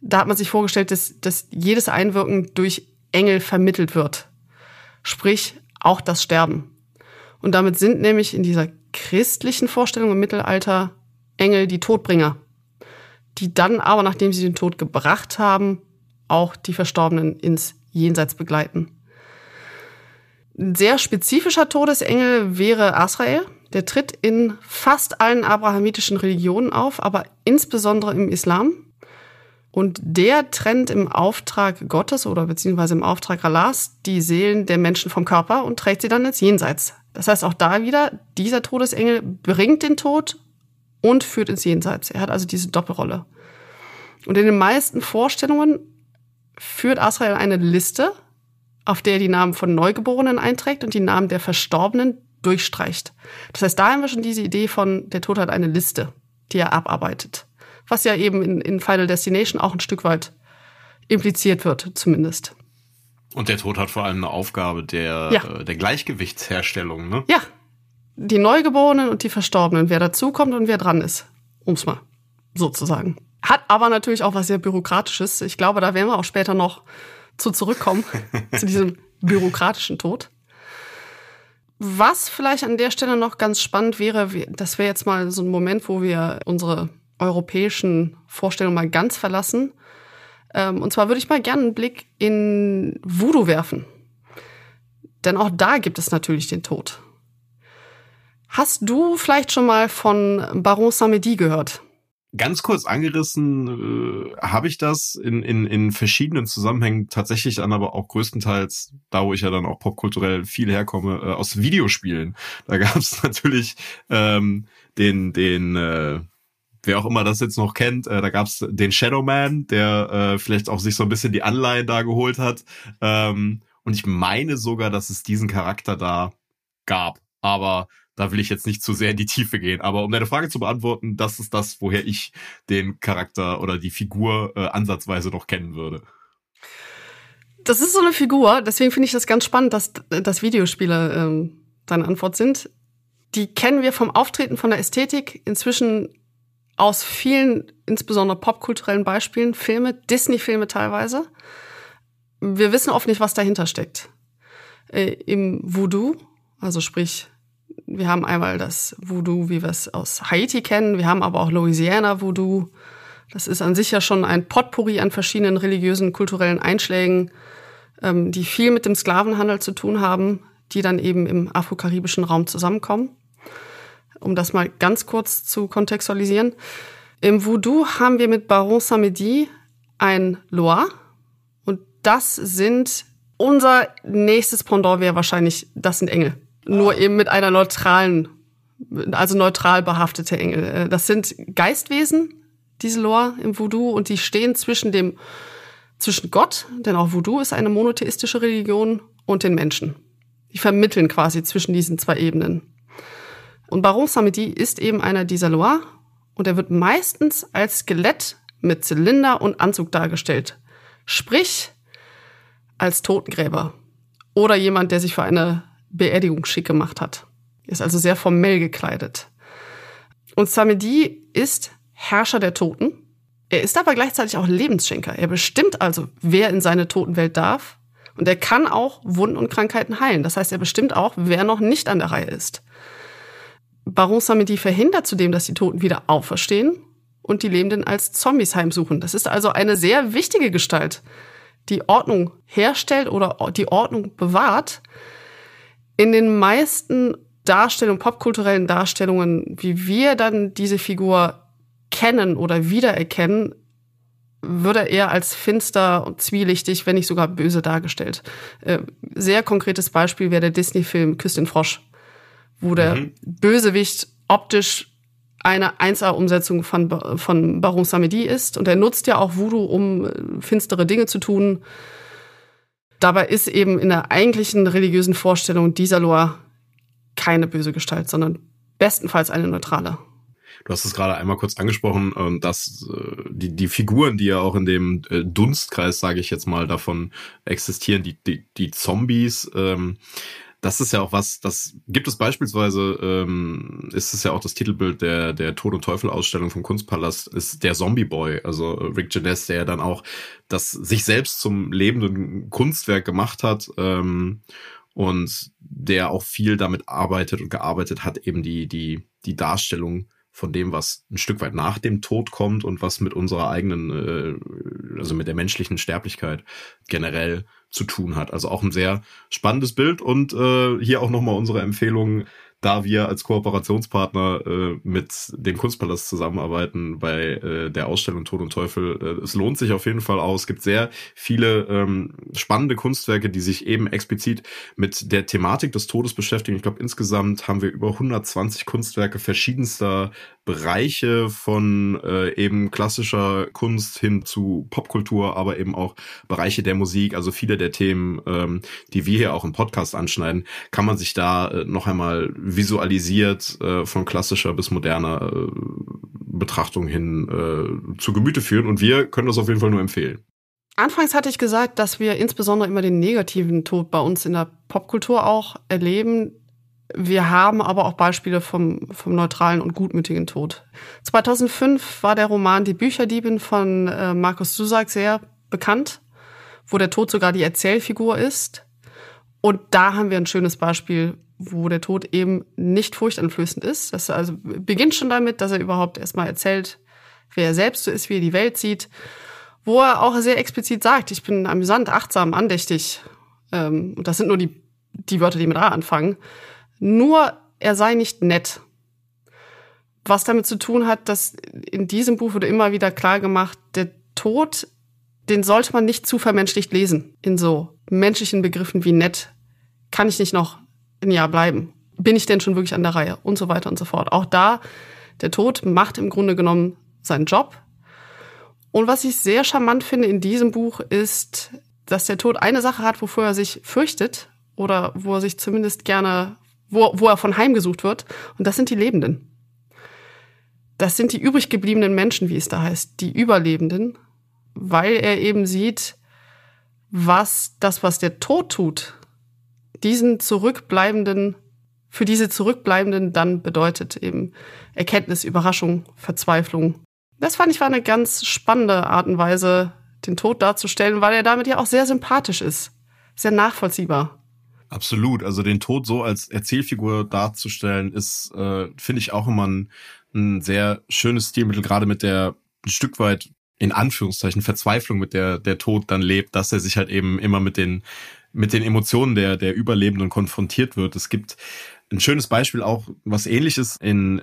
Speaker 3: da hat man sich vorgestellt, dass, dass jedes Einwirken durch Engel vermittelt wird sprich auch das Sterben. Und damit sind nämlich in dieser christlichen Vorstellung im Mittelalter Engel die Todbringer, die dann aber, nachdem sie den Tod gebracht haben, auch die Verstorbenen ins Jenseits begleiten. Ein sehr spezifischer Todesengel wäre Asrael. Der tritt in fast allen abrahamitischen Religionen auf, aber insbesondere im Islam. Und der trennt im Auftrag Gottes oder beziehungsweise im Auftrag Allahs die Seelen der Menschen vom Körper und trägt sie dann ins Jenseits. Das heißt auch da wieder, dieser Todesengel bringt den Tod und führt ins Jenseits. Er hat also diese Doppelrolle. Und in den meisten Vorstellungen führt Asrael eine Liste, auf der er die Namen von Neugeborenen einträgt und die Namen der Verstorbenen durchstreicht. Das heißt, da haben wir schon diese Idee von, der Tod hat eine Liste, die er abarbeitet was ja eben in, in Final Destination auch ein Stück weit impliziert wird, zumindest.
Speaker 2: Und der Tod hat vor allem eine Aufgabe der, ja. äh, der Gleichgewichtsherstellung, ne?
Speaker 3: Ja. Die Neugeborenen und die Verstorbenen, wer dazukommt und wer dran ist. Um's mal sozusagen. Hat aber natürlich auch was sehr Bürokratisches. Ich glaube, da werden wir auch später noch zu zurückkommen, zu diesem bürokratischen Tod. Was vielleicht an der Stelle noch ganz spannend wäre, das wäre jetzt mal so ein Moment, wo wir unsere europäischen Vorstellungen mal ganz verlassen. Ähm, und zwar würde ich mal gerne einen Blick in Voodoo werfen. Denn auch da gibt es natürlich den Tod. Hast du vielleicht schon mal von Baron Samedi gehört?
Speaker 2: Ganz kurz angerissen äh, habe ich das in, in, in verschiedenen Zusammenhängen tatsächlich dann aber auch größtenteils, da wo ich ja dann auch popkulturell viel herkomme, äh, aus Videospielen. Da gab es natürlich ähm, den, den äh, wer auch immer das jetzt noch kennt, äh, da gab es den Shadow Man, der äh, vielleicht auch sich so ein bisschen die Anleihen da geholt hat. Ähm, und ich meine sogar, dass es diesen Charakter da gab. Aber da will ich jetzt nicht zu sehr in die Tiefe gehen. Aber um deine Frage zu beantworten, das ist das, woher ich den Charakter oder die Figur äh, ansatzweise noch kennen würde.
Speaker 3: Das ist so eine Figur, deswegen finde ich das ganz spannend, dass, dass Videospiele ähm, deine Antwort sind. Die kennen wir vom Auftreten, von der Ästhetik, inzwischen aus vielen, insbesondere popkulturellen Beispielen, Filme, Disney-Filme teilweise. Wir wissen oft nicht, was dahinter steckt. Äh, Im Voodoo, also sprich wir haben einmal das Voodoo, wie wir es aus Haiti kennen. Wir haben aber auch Louisiana Voodoo. Das ist an sich ja schon ein Potpourri an verschiedenen religiösen, kulturellen Einschlägen, ähm, die viel mit dem Sklavenhandel zu tun haben, die dann eben im afrokaribischen Raum zusammenkommen. Um das mal ganz kurz zu kontextualisieren. Im Voodoo haben wir mit Baron Samedi ein Loa. Und das sind unser nächstes Pendant wäre wahrscheinlich, das sind Engel nur eben mit einer neutralen, also neutral behaftete Engel. Äh, das sind Geistwesen, diese Lore im Voodoo, und die stehen zwischen dem, zwischen Gott, denn auch Voodoo ist eine monotheistische Religion, und den Menschen. Die vermitteln quasi zwischen diesen zwei Ebenen. Und Baron Samedi ist eben einer dieser Loa, und er wird meistens als Skelett mit Zylinder und Anzug dargestellt. Sprich, als Totengräber. Oder jemand, der sich für eine Beerdigung schick gemacht hat. Ist also sehr formell gekleidet. Und Samedi ist Herrscher der Toten. Er ist aber gleichzeitig auch Lebensschenker. Er bestimmt also, wer in seine Totenwelt darf. Und er kann auch Wunden und Krankheiten heilen. Das heißt, er bestimmt auch, wer noch nicht an der Reihe ist. Baron Samedi verhindert zudem, dass die Toten wieder auferstehen und die Lebenden als Zombies heimsuchen. Das ist also eine sehr wichtige Gestalt, die Ordnung herstellt oder die Ordnung bewahrt in den meisten Darstellungen, popkulturellen Darstellungen, wie wir dann diese Figur kennen oder wiedererkennen, wird er eher als finster und zwielichtig, wenn nicht sogar böse dargestellt. Äh, sehr konkretes Beispiel wäre der Disney-Film Küss den Frosch, wo der mhm. Bösewicht optisch eine 1A-Umsetzung von, von Baron Samedi ist. Und er nutzt ja auch Voodoo, um äh, finstere Dinge zu tun. Dabei ist eben in der eigentlichen religiösen Vorstellung dieser Loa keine böse Gestalt, sondern bestenfalls eine neutrale.
Speaker 2: Du hast es gerade einmal kurz angesprochen, ähm, dass äh, die, die Figuren, die ja auch in dem äh, Dunstkreis, sage ich jetzt mal, davon existieren, die, die, die Zombies, ähm, das ist ja auch was, das gibt es beispielsweise, ähm, ist es ja auch das Titelbild der, der Tod und Teufel Ausstellung vom Kunstpalast, ist der Zombie Boy, also Rick Janess, der ja dann auch das sich selbst zum lebenden Kunstwerk gemacht hat, ähm, und der auch viel damit arbeitet und gearbeitet hat, eben die, die, die Darstellung von dem, was ein Stück weit nach dem Tod kommt und was mit unserer eigenen, äh, also mit der menschlichen Sterblichkeit generell zu tun hat. Also auch ein sehr spannendes Bild und äh, hier auch nochmal unsere Empfehlung da wir als Kooperationspartner äh, mit dem Kunstpalast zusammenarbeiten bei äh, der Ausstellung Tod und Teufel, äh, es lohnt sich auf jeden Fall aus. Es gibt sehr viele ähm, spannende Kunstwerke, die sich eben explizit mit der Thematik des Todes beschäftigen. Ich glaube, insgesamt haben wir über 120 Kunstwerke verschiedenster Bereiche von äh, eben klassischer Kunst hin zu Popkultur, aber eben auch Bereiche der Musik. Also viele der Themen, ähm, die wir hier auch im Podcast anschneiden, kann man sich da äh, noch einmal visualisiert äh, von klassischer bis moderner äh, Betrachtung hin äh, zu Gemüte führen. Und wir können das auf jeden Fall nur empfehlen.
Speaker 3: Anfangs hatte ich gesagt, dass wir insbesondere immer den negativen Tod bei uns in der Popkultur auch erleben. Wir haben aber auch Beispiele vom, vom neutralen und gutmütigen Tod. 2005 war der Roman Die Bücherdiebin von äh, Markus Zusak sehr bekannt, wo der Tod sogar die Erzählfigur ist. Und da haben wir ein schönes Beispiel wo der Tod eben nicht furchteinflößend ist. Das also beginnt schon damit, dass er überhaupt erstmal erzählt, wer er selbst so ist, wie er die Welt sieht, wo er auch sehr explizit sagt, ich bin amüsant, achtsam, andächtig. Ähm, und das sind nur die, die Wörter, die mit A anfangen. Nur er sei nicht nett. Was damit zu tun hat, dass in diesem Buch wurde immer wieder klar gemacht, der Tod, den sollte man nicht zu vermenschlicht lesen. In so menschlichen Begriffen wie nett kann ich nicht noch ein Jahr bleiben? Bin ich denn schon wirklich an der Reihe? Und so weiter und so fort. Auch da, der Tod macht im Grunde genommen seinen Job. Und was ich sehr charmant finde in diesem Buch ist, dass der Tod eine Sache hat, wovor er sich fürchtet oder wo er sich zumindest gerne, wo, wo er von heimgesucht wird. Und das sind die Lebenden. Das sind die übrig gebliebenen Menschen, wie es da heißt, die Überlebenden, weil er eben sieht, was das, was der Tod tut, diesen zurückbleibenden, für diese Zurückbleibenden dann bedeutet eben Erkenntnis, Überraschung, Verzweiflung. Das fand ich war eine ganz spannende Art und Weise, den Tod darzustellen, weil er damit ja auch sehr sympathisch ist, sehr nachvollziehbar.
Speaker 2: Absolut. Also den Tod so als Erzählfigur darzustellen, ist, äh, finde ich auch immer ein, ein sehr schönes Stilmittel, gerade mit der ein Stück weit in Anführungszeichen Verzweiflung, mit der der Tod dann lebt, dass er sich halt eben immer mit den mit den Emotionen der, der Überlebenden konfrontiert wird. Es gibt ein schönes Beispiel auch, was ähnliches in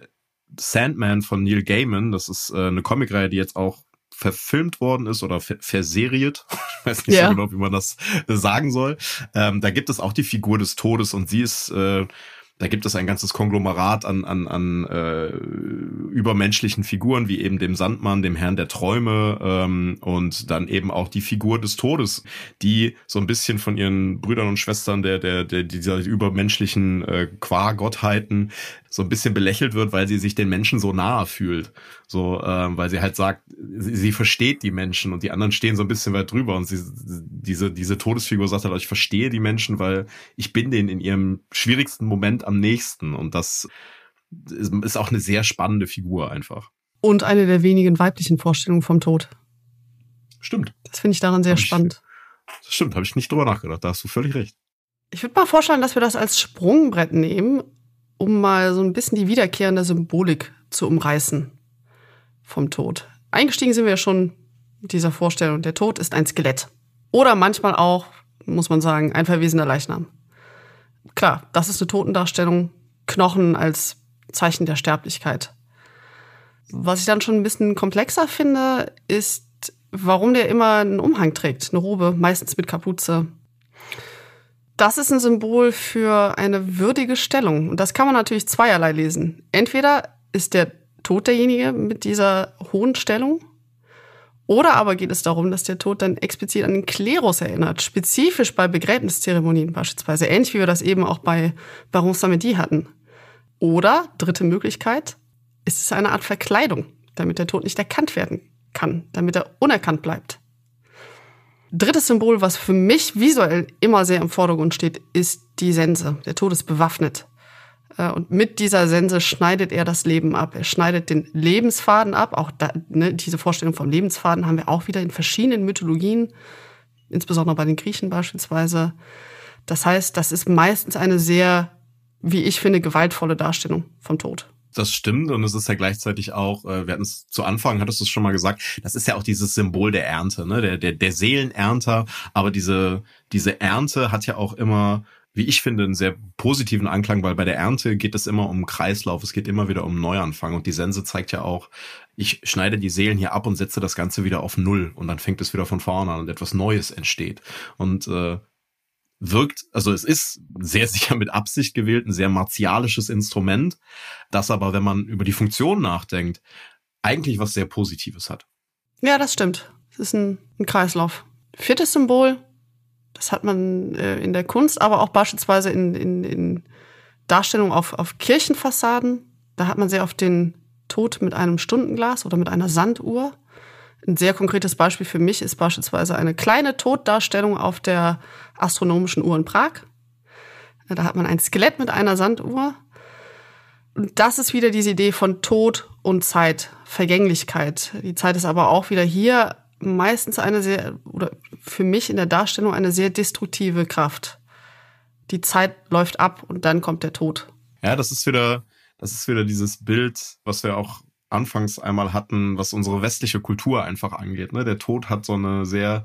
Speaker 2: Sandman von Neil Gaiman. Das ist äh, eine Comicreihe, die jetzt auch verfilmt worden ist oder verseriert. Ich weiß nicht ja. so genau, wie man das sagen soll. Ähm, da gibt es auch die Figur des Todes und sie ist äh, da gibt es ein ganzes Konglomerat an, an, an äh, übermenschlichen Figuren, wie eben dem Sandmann, dem Herrn der Träume ähm, und dann eben auch die Figur des Todes, die so ein bisschen von ihren Brüdern und Schwestern der, der, der dieser übermenschlichen äh, Qua-Gottheiten so ein bisschen belächelt wird, weil sie sich den Menschen so nahe fühlt. So, ähm, weil sie halt sagt, sie, sie versteht die Menschen und die anderen stehen so ein bisschen weit drüber und sie, diese, diese Todesfigur sagt halt, ich verstehe die Menschen, weil ich bin denen in ihrem schwierigsten Moment am nächsten und das ist auch eine sehr spannende Figur einfach.
Speaker 3: Und eine der wenigen weiblichen Vorstellungen vom Tod.
Speaker 2: Stimmt.
Speaker 3: Das finde ich daran sehr spannend.
Speaker 2: Ich, das stimmt, habe ich nicht drüber nachgedacht, da hast du völlig recht.
Speaker 3: Ich würde mal vorschlagen, dass wir das als Sprungbrett nehmen um mal so ein bisschen die wiederkehrende Symbolik zu umreißen vom Tod. Eingestiegen sind wir schon in dieser Vorstellung, der Tod ist ein Skelett. Oder manchmal auch, muss man sagen, ein verwesener Leichnam. Klar, das ist eine Totendarstellung, Knochen als Zeichen der Sterblichkeit. Was ich dann schon ein bisschen komplexer finde, ist, warum der immer einen Umhang trägt, eine Robe, meistens mit Kapuze. Das ist ein Symbol für eine würdige Stellung. Und das kann man natürlich zweierlei lesen. Entweder ist der Tod derjenige mit dieser hohen Stellung, oder aber geht es darum, dass der Tod dann explizit an den Klerus erinnert, spezifisch bei Begräbniszeremonien beispielsweise, ähnlich wie wir das eben auch bei Baron Samedi hatten. Oder, dritte Möglichkeit, ist es eine Art Verkleidung, damit der Tod nicht erkannt werden kann, damit er unerkannt bleibt. Drittes Symbol, was für mich visuell immer sehr im Vordergrund steht, ist die Sense. Der Tod ist bewaffnet. Äh, und mit dieser Sense schneidet er das Leben ab. Er schneidet den Lebensfaden ab. Auch da, ne, diese Vorstellung vom Lebensfaden haben wir auch wieder in verschiedenen Mythologien, insbesondere bei den Griechen beispielsweise. Das heißt, das ist meistens eine sehr, wie ich finde, gewaltvolle Darstellung vom Tod.
Speaker 2: Das stimmt und es ist ja gleichzeitig auch, äh, wir hatten es zu Anfang, hattest du es schon mal gesagt, das ist ja auch dieses Symbol der Ernte, ne? der, der, der Seelenernter, aber diese, diese Ernte hat ja auch immer, wie ich finde, einen sehr positiven Anklang, weil bei der Ernte geht es immer um Kreislauf, es geht immer wieder um Neuanfang und die Sense zeigt ja auch, ich schneide die Seelen hier ab und setze das Ganze wieder auf Null und dann fängt es wieder von vorne an und etwas Neues entsteht. Und äh, wirkt, also es ist sehr sicher mit Absicht gewählt, ein sehr martialisches Instrument, das aber, wenn man über die Funktion nachdenkt, eigentlich was sehr Positives hat.
Speaker 3: Ja, das stimmt. Es ist ein, ein Kreislauf. Viertes Symbol, das hat man äh, in der Kunst, aber auch beispielsweise in, in, in Darstellungen auf, auf Kirchenfassaden. Da hat man sehr oft den Tod mit einem Stundenglas oder mit einer Sanduhr. Ein sehr konkretes Beispiel für mich ist beispielsweise eine kleine Toddarstellung auf der astronomischen Uhr in Prag. Da hat man ein Skelett mit einer Sanduhr. Und das ist wieder diese Idee von Tod und Zeit, Vergänglichkeit. Die Zeit ist aber auch wieder hier meistens eine sehr, oder für mich in der Darstellung eine sehr destruktive Kraft. Die Zeit läuft ab und dann kommt der Tod.
Speaker 2: Ja, das ist wieder, das ist wieder dieses Bild, was wir auch anfangs einmal hatten, was unsere westliche Kultur einfach angeht. Ne? Der Tod hat so eine sehr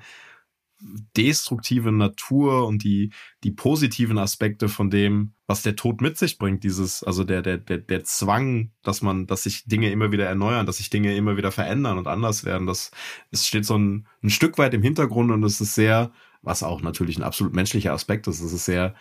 Speaker 2: destruktive Natur und die, die positiven Aspekte von dem, was der Tod mit sich bringt, dieses, also der, der, der, der Zwang, dass man, dass sich Dinge immer wieder erneuern, dass sich Dinge immer wieder verändern und anders werden, das, es steht so ein, ein Stück weit im Hintergrund und es ist sehr, was auch natürlich ein absolut menschlicher Aspekt ist, es ist sehr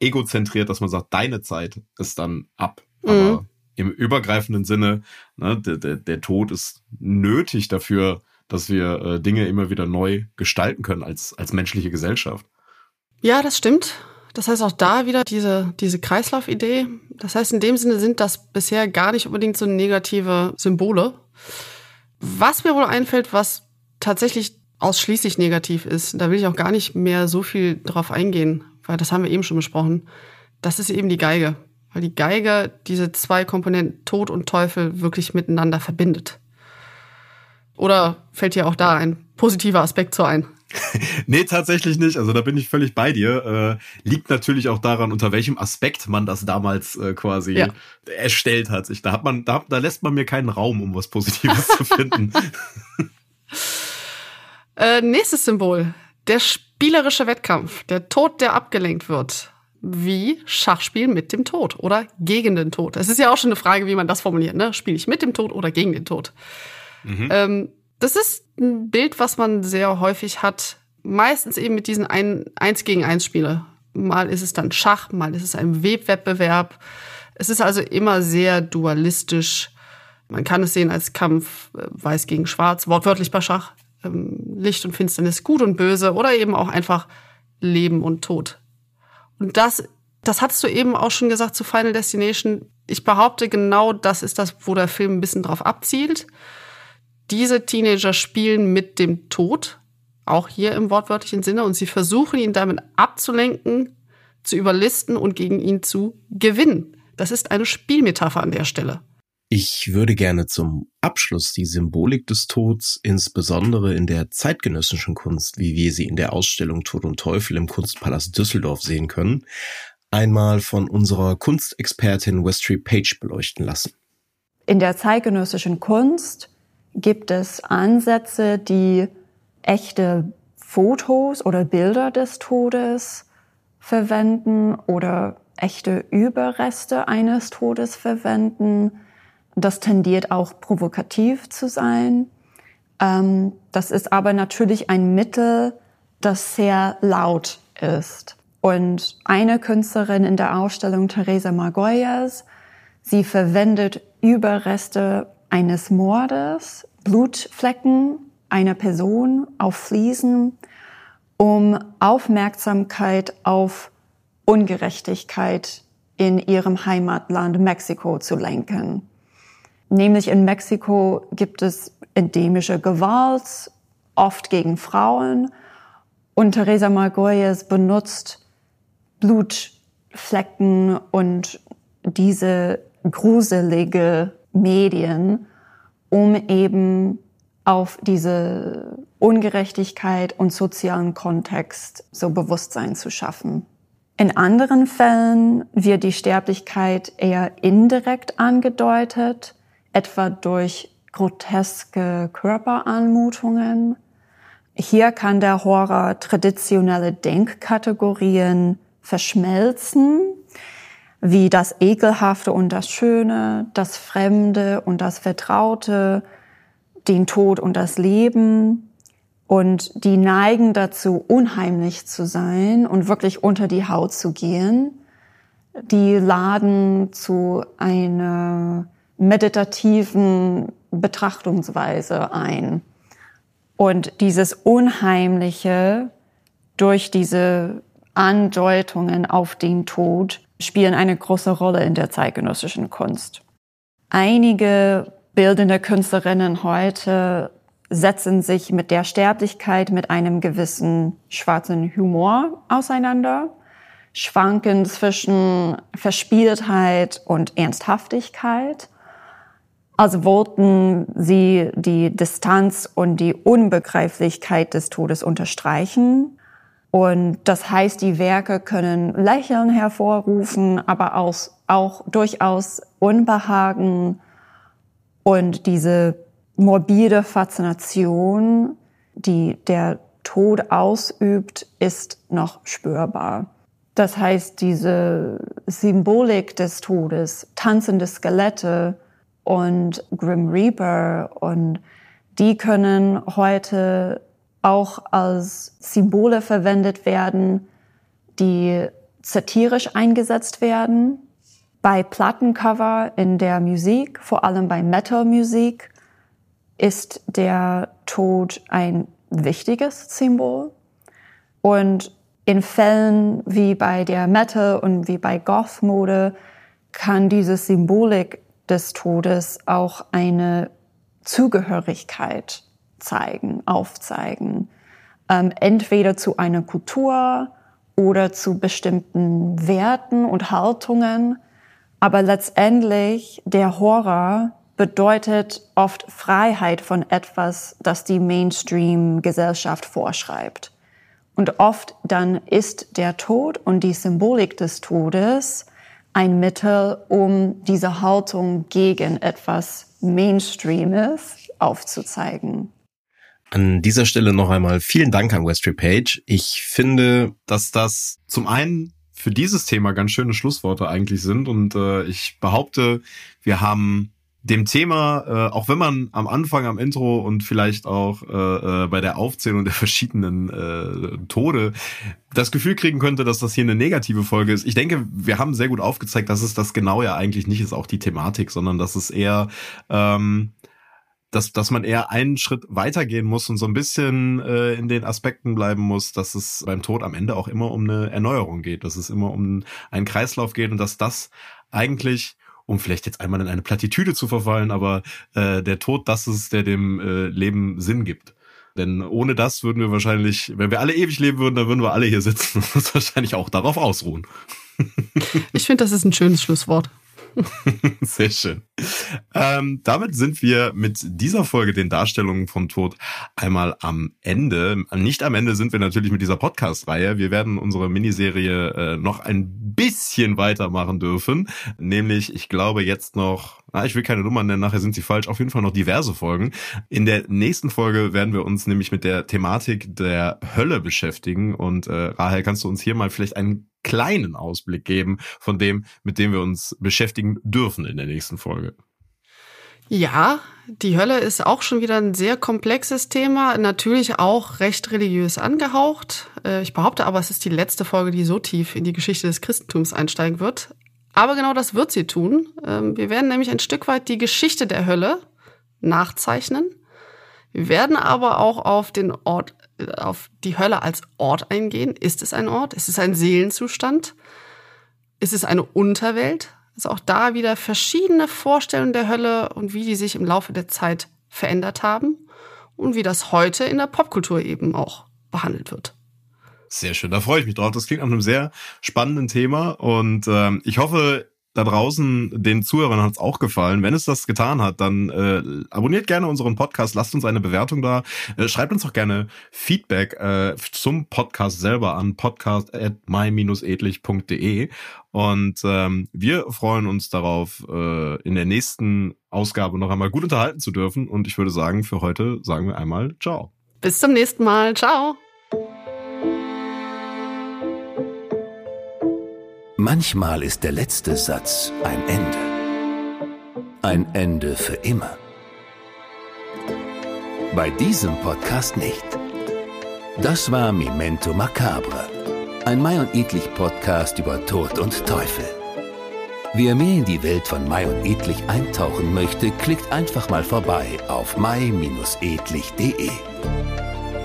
Speaker 2: egozentriert, dass man sagt, deine Zeit ist dann ab. Mhm. Im übergreifenden Sinne, ne, der, der, der Tod ist nötig dafür, dass wir äh, Dinge immer wieder neu gestalten können als, als menschliche Gesellschaft.
Speaker 3: Ja, das stimmt. Das heißt auch da wieder diese, diese Kreislaufidee. Das heißt, in dem Sinne sind das bisher gar nicht unbedingt so negative Symbole. Was mir wohl einfällt, was tatsächlich ausschließlich negativ ist, da will ich auch gar nicht mehr so viel drauf eingehen, weil das haben wir eben schon besprochen. Das ist eben die Geige. Weil die Geige diese zwei Komponenten Tod und Teufel wirklich miteinander verbindet. Oder fällt dir auch da ein positiver Aspekt so ein?
Speaker 2: nee, tatsächlich nicht. Also da bin ich völlig bei dir. Äh, liegt natürlich auch daran, unter welchem Aspekt man das damals äh, quasi ja. erstellt hat. Ich, da hat man, da, da lässt man mir keinen Raum, um was Positives zu finden.
Speaker 3: äh, nächstes Symbol. Der spielerische Wettkampf. Der Tod, der abgelenkt wird. Wie Schachspiel mit dem Tod oder gegen den Tod. Es ist ja auch schon eine Frage, wie man das formuliert. Ne? Spiele ich mit dem Tod oder gegen den Tod? Mhm. Ähm, das ist ein Bild, was man sehr häufig hat. Meistens eben mit diesen ein, Eins gegen Eins Spiele. Mal ist es dann Schach, mal ist es ein Webwettbewerb. Es ist also immer sehr dualistisch. Man kann es sehen als Kampf äh, Weiß gegen Schwarz, wortwörtlich bei Schach. Ähm, Licht und Finsternis, Gut und Böse oder eben auch einfach Leben und Tod. Und das, das hattest du eben auch schon gesagt zu Final Destination. Ich behaupte, genau das ist das, wo der Film ein bisschen drauf abzielt diese Teenager spielen mit dem Tod, auch hier im wortwörtlichen Sinne, und sie versuchen ihn damit abzulenken, zu überlisten und gegen ihn zu gewinnen. Das ist eine Spielmetapher an der Stelle.
Speaker 4: Ich würde gerne zum Abschluss die Symbolik des Todes, insbesondere in der zeitgenössischen Kunst, wie wir sie in der Ausstellung Tod und Teufel im Kunstpalast Düsseldorf sehen können, einmal von unserer Kunstexpertin Westry Page beleuchten lassen.
Speaker 5: In der zeitgenössischen Kunst gibt es Ansätze, die echte Fotos oder Bilder des Todes verwenden oder echte Überreste eines Todes verwenden. Das tendiert auch provokativ zu sein. Ähm, das ist aber natürlich ein Mittel, das sehr laut ist. Und eine Künstlerin in der Ausstellung, Teresa Margoyes, sie verwendet Überreste eines Mordes, Blutflecken einer Person auf Fliesen, um Aufmerksamkeit auf Ungerechtigkeit in ihrem Heimatland Mexiko zu lenken. Nämlich in Mexiko gibt es endemische Gewalt, oft gegen Frauen. Und Teresa Margoyes benutzt Blutflecken und diese gruselige Medien, um eben auf diese Ungerechtigkeit und sozialen Kontext so Bewusstsein zu schaffen. In anderen Fällen wird die Sterblichkeit eher indirekt angedeutet, etwa durch groteske Körperanmutungen. Hier kann der Horror traditionelle Denkkategorien verschmelzen wie das Ekelhafte und das Schöne, das Fremde und das Vertraute, den Tod und das Leben. Und die neigen dazu, unheimlich zu sein und wirklich unter die Haut zu gehen. Die laden zu einer meditativen Betrachtungsweise ein. Und dieses Unheimliche durch diese Andeutungen auf den Tod spielen eine große Rolle in der zeitgenössischen Kunst. Einige bildende Künstlerinnen heute setzen sich mit der Sterblichkeit mit einem gewissen schwarzen Humor auseinander, schwanken zwischen Verspieltheit und Ernsthaftigkeit. Also wollten sie die Distanz und die Unbegreiflichkeit des Todes unterstreichen Und das heißt, die Werke können Lächeln hervorrufen, aber auch, auch durchaus Unbehagen und diese morbide Faszination, die der Tod ausübt, ist noch spürbar. Das heißt, diese Symbolik des Todes, tanzende Skelette und Grim Reaper und die können heute auch als Symbole verwendet werden, die satirisch eingesetzt werden. Bei Plattencover in der Musik, vor allem bei Metal-Musik, ist der Tod ein wichtiges Symbol. Und in Fällen wie bei der Metal und wie bei Goth-Mode kann diese Symbolik des Todes auch eine Zugehörigkeit zeigen, aufzeigen. Ähm, entweder zu einer Kultur oder zu bestimmten Werten und Haltungen. Aber letztendlich der Horror bedeutet oft Freiheit von etwas, das die Mainstream-Gesellschaft vorschreibt. Und oft dann ist der Tod und die Symbolik des Todes ein Mittel, um diese Haltung gegen etwas Mainstreames aufzuzeigen.
Speaker 4: An dieser Stelle noch einmal vielen Dank an Westry Page. Ich finde,
Speaker 2: dass das zum einen für dieses Thema ganz schöne Schlussworte eigentlich sind und äh, ich behaupte, wir haben dem Thema, äh, auch wenn man am Anfang, am Intro und vielleicht auch äh, äh, bei der Aufzählung der verschiedenen äh, Tode das Gefühl kriegen könnte, dass das hier eine negative Folge ist. Ich denke, wir haben sehr gut aufgezeigt, dass es das genau ja eigentlich nicht ist, auch die Thematik, sondern dass es eher ähm, dass, dass man eher einen Schritt weitergehen muss und so ein bisschen äh, in den Aspekten bleiben muss, dass es beim Tod am Ende auch immer um eine Erneuerung geht, dass es immer um einen Kreislauf geht und dass das eigentlich um vielleicht jetzt einmal in eine Plattitüde zu verfallen, aber äh, der Tod, das ist, der dem äh, Leben Sinn gibt. Denn ohne das würden wir wahrscheinlich, wenn wir alle ewig leben würden, dann würden wir alle hier sitzen und uns wahrscheinlich auch darauf ausruhen.
Speaker 3: ich finde, das ist ein schönes Schlusswort.
Speaker 2: Sehr schön. Ähm, damit sind wir mit dieser Folge den Darstellungen von Tod einmal am Ende. Nicht am Ende sind wir natürlich mit dieser Podcast-Reihe. Wir werden unsere Miniserie äh, noch ein bisschen weitermachen dürfen. Nämlich, ich glaube jetzt noch Ah, ich will keine Nummern nennen, nachher sind sie falsch. Auf jeden Fall noch diverse Folgen. In der nächsten Folge werden wir uns nämlich mit der Thematik der Hölle beschäftigen. Und äh, Rahel, kannst du uns hier mal vielleicht einen kleinen Ausblick geben von dem, mit dem wir uns beschäftigen dürfen in der nächsten Folge?
Speaker 3: Ja, die Hölle ist auch schon wieder ein sehr komplexes Thema, natürlich auch recht religiös angehaucht. Äh, ich behaupte aber, es ist die letzte Folge, die so tief in die Geschichte des Christentums einsteigen wird. Aber genau das wird sie tun. Ähm, wir werden nämlich ein Stück weit die Geschichte der Hölle nachzeichnen. Wir werden aber auch auf den Ort, auf die Hölle als Ort eingehen. Ist es ein Ort? Ist es ein Seelenzustand? Ist es eine Unterwelt? Also auch da wieder verschiedene Vorstellungen der Hölle und wie die sich im Laufe der Zeit verändert haben und wie das heute in der Popkultur eben auch behandelt wird.
Speaker 2: Sehr schön, da freue ich mich drauf. Das klingt nach einem sehr spannenden Thema und ähm, ich hoffe, da draußen den Zuhörern hat es auch gefallen. Wenn es das getan hat, dann äh, abonniert gerne unseren Podcast, lasst uns eine Bewertung da, äh, schreibt uns auch gerne Feedback äh, zum Podcast selber an podcast at my-edlich.de und ähm, wir freuen uns darauf, äh, in der nächsten Ausgabe noch einmal gut unterhalten zu dürfen und ich würde sagen, für heute sagen wir einmal Ciao.
Speaker 3: Bis zum nächsten Mal. Ciao.
Speaker 1: Manchmal ist der letzte Satz ein Ende. Ein Ende für immer. Bei diesem Podcast nicht. Das war Memento Macabre, ein Mai und Edlich Podcast über Tod und Teufel. Wer mehr in die Welt von Mai und Edlich eintauchen möchte, klickt einfach mal vorbei auf mai-edlich.de.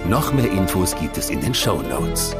Speaker 1: Noch mehr Infos gibt es in den Show Notes.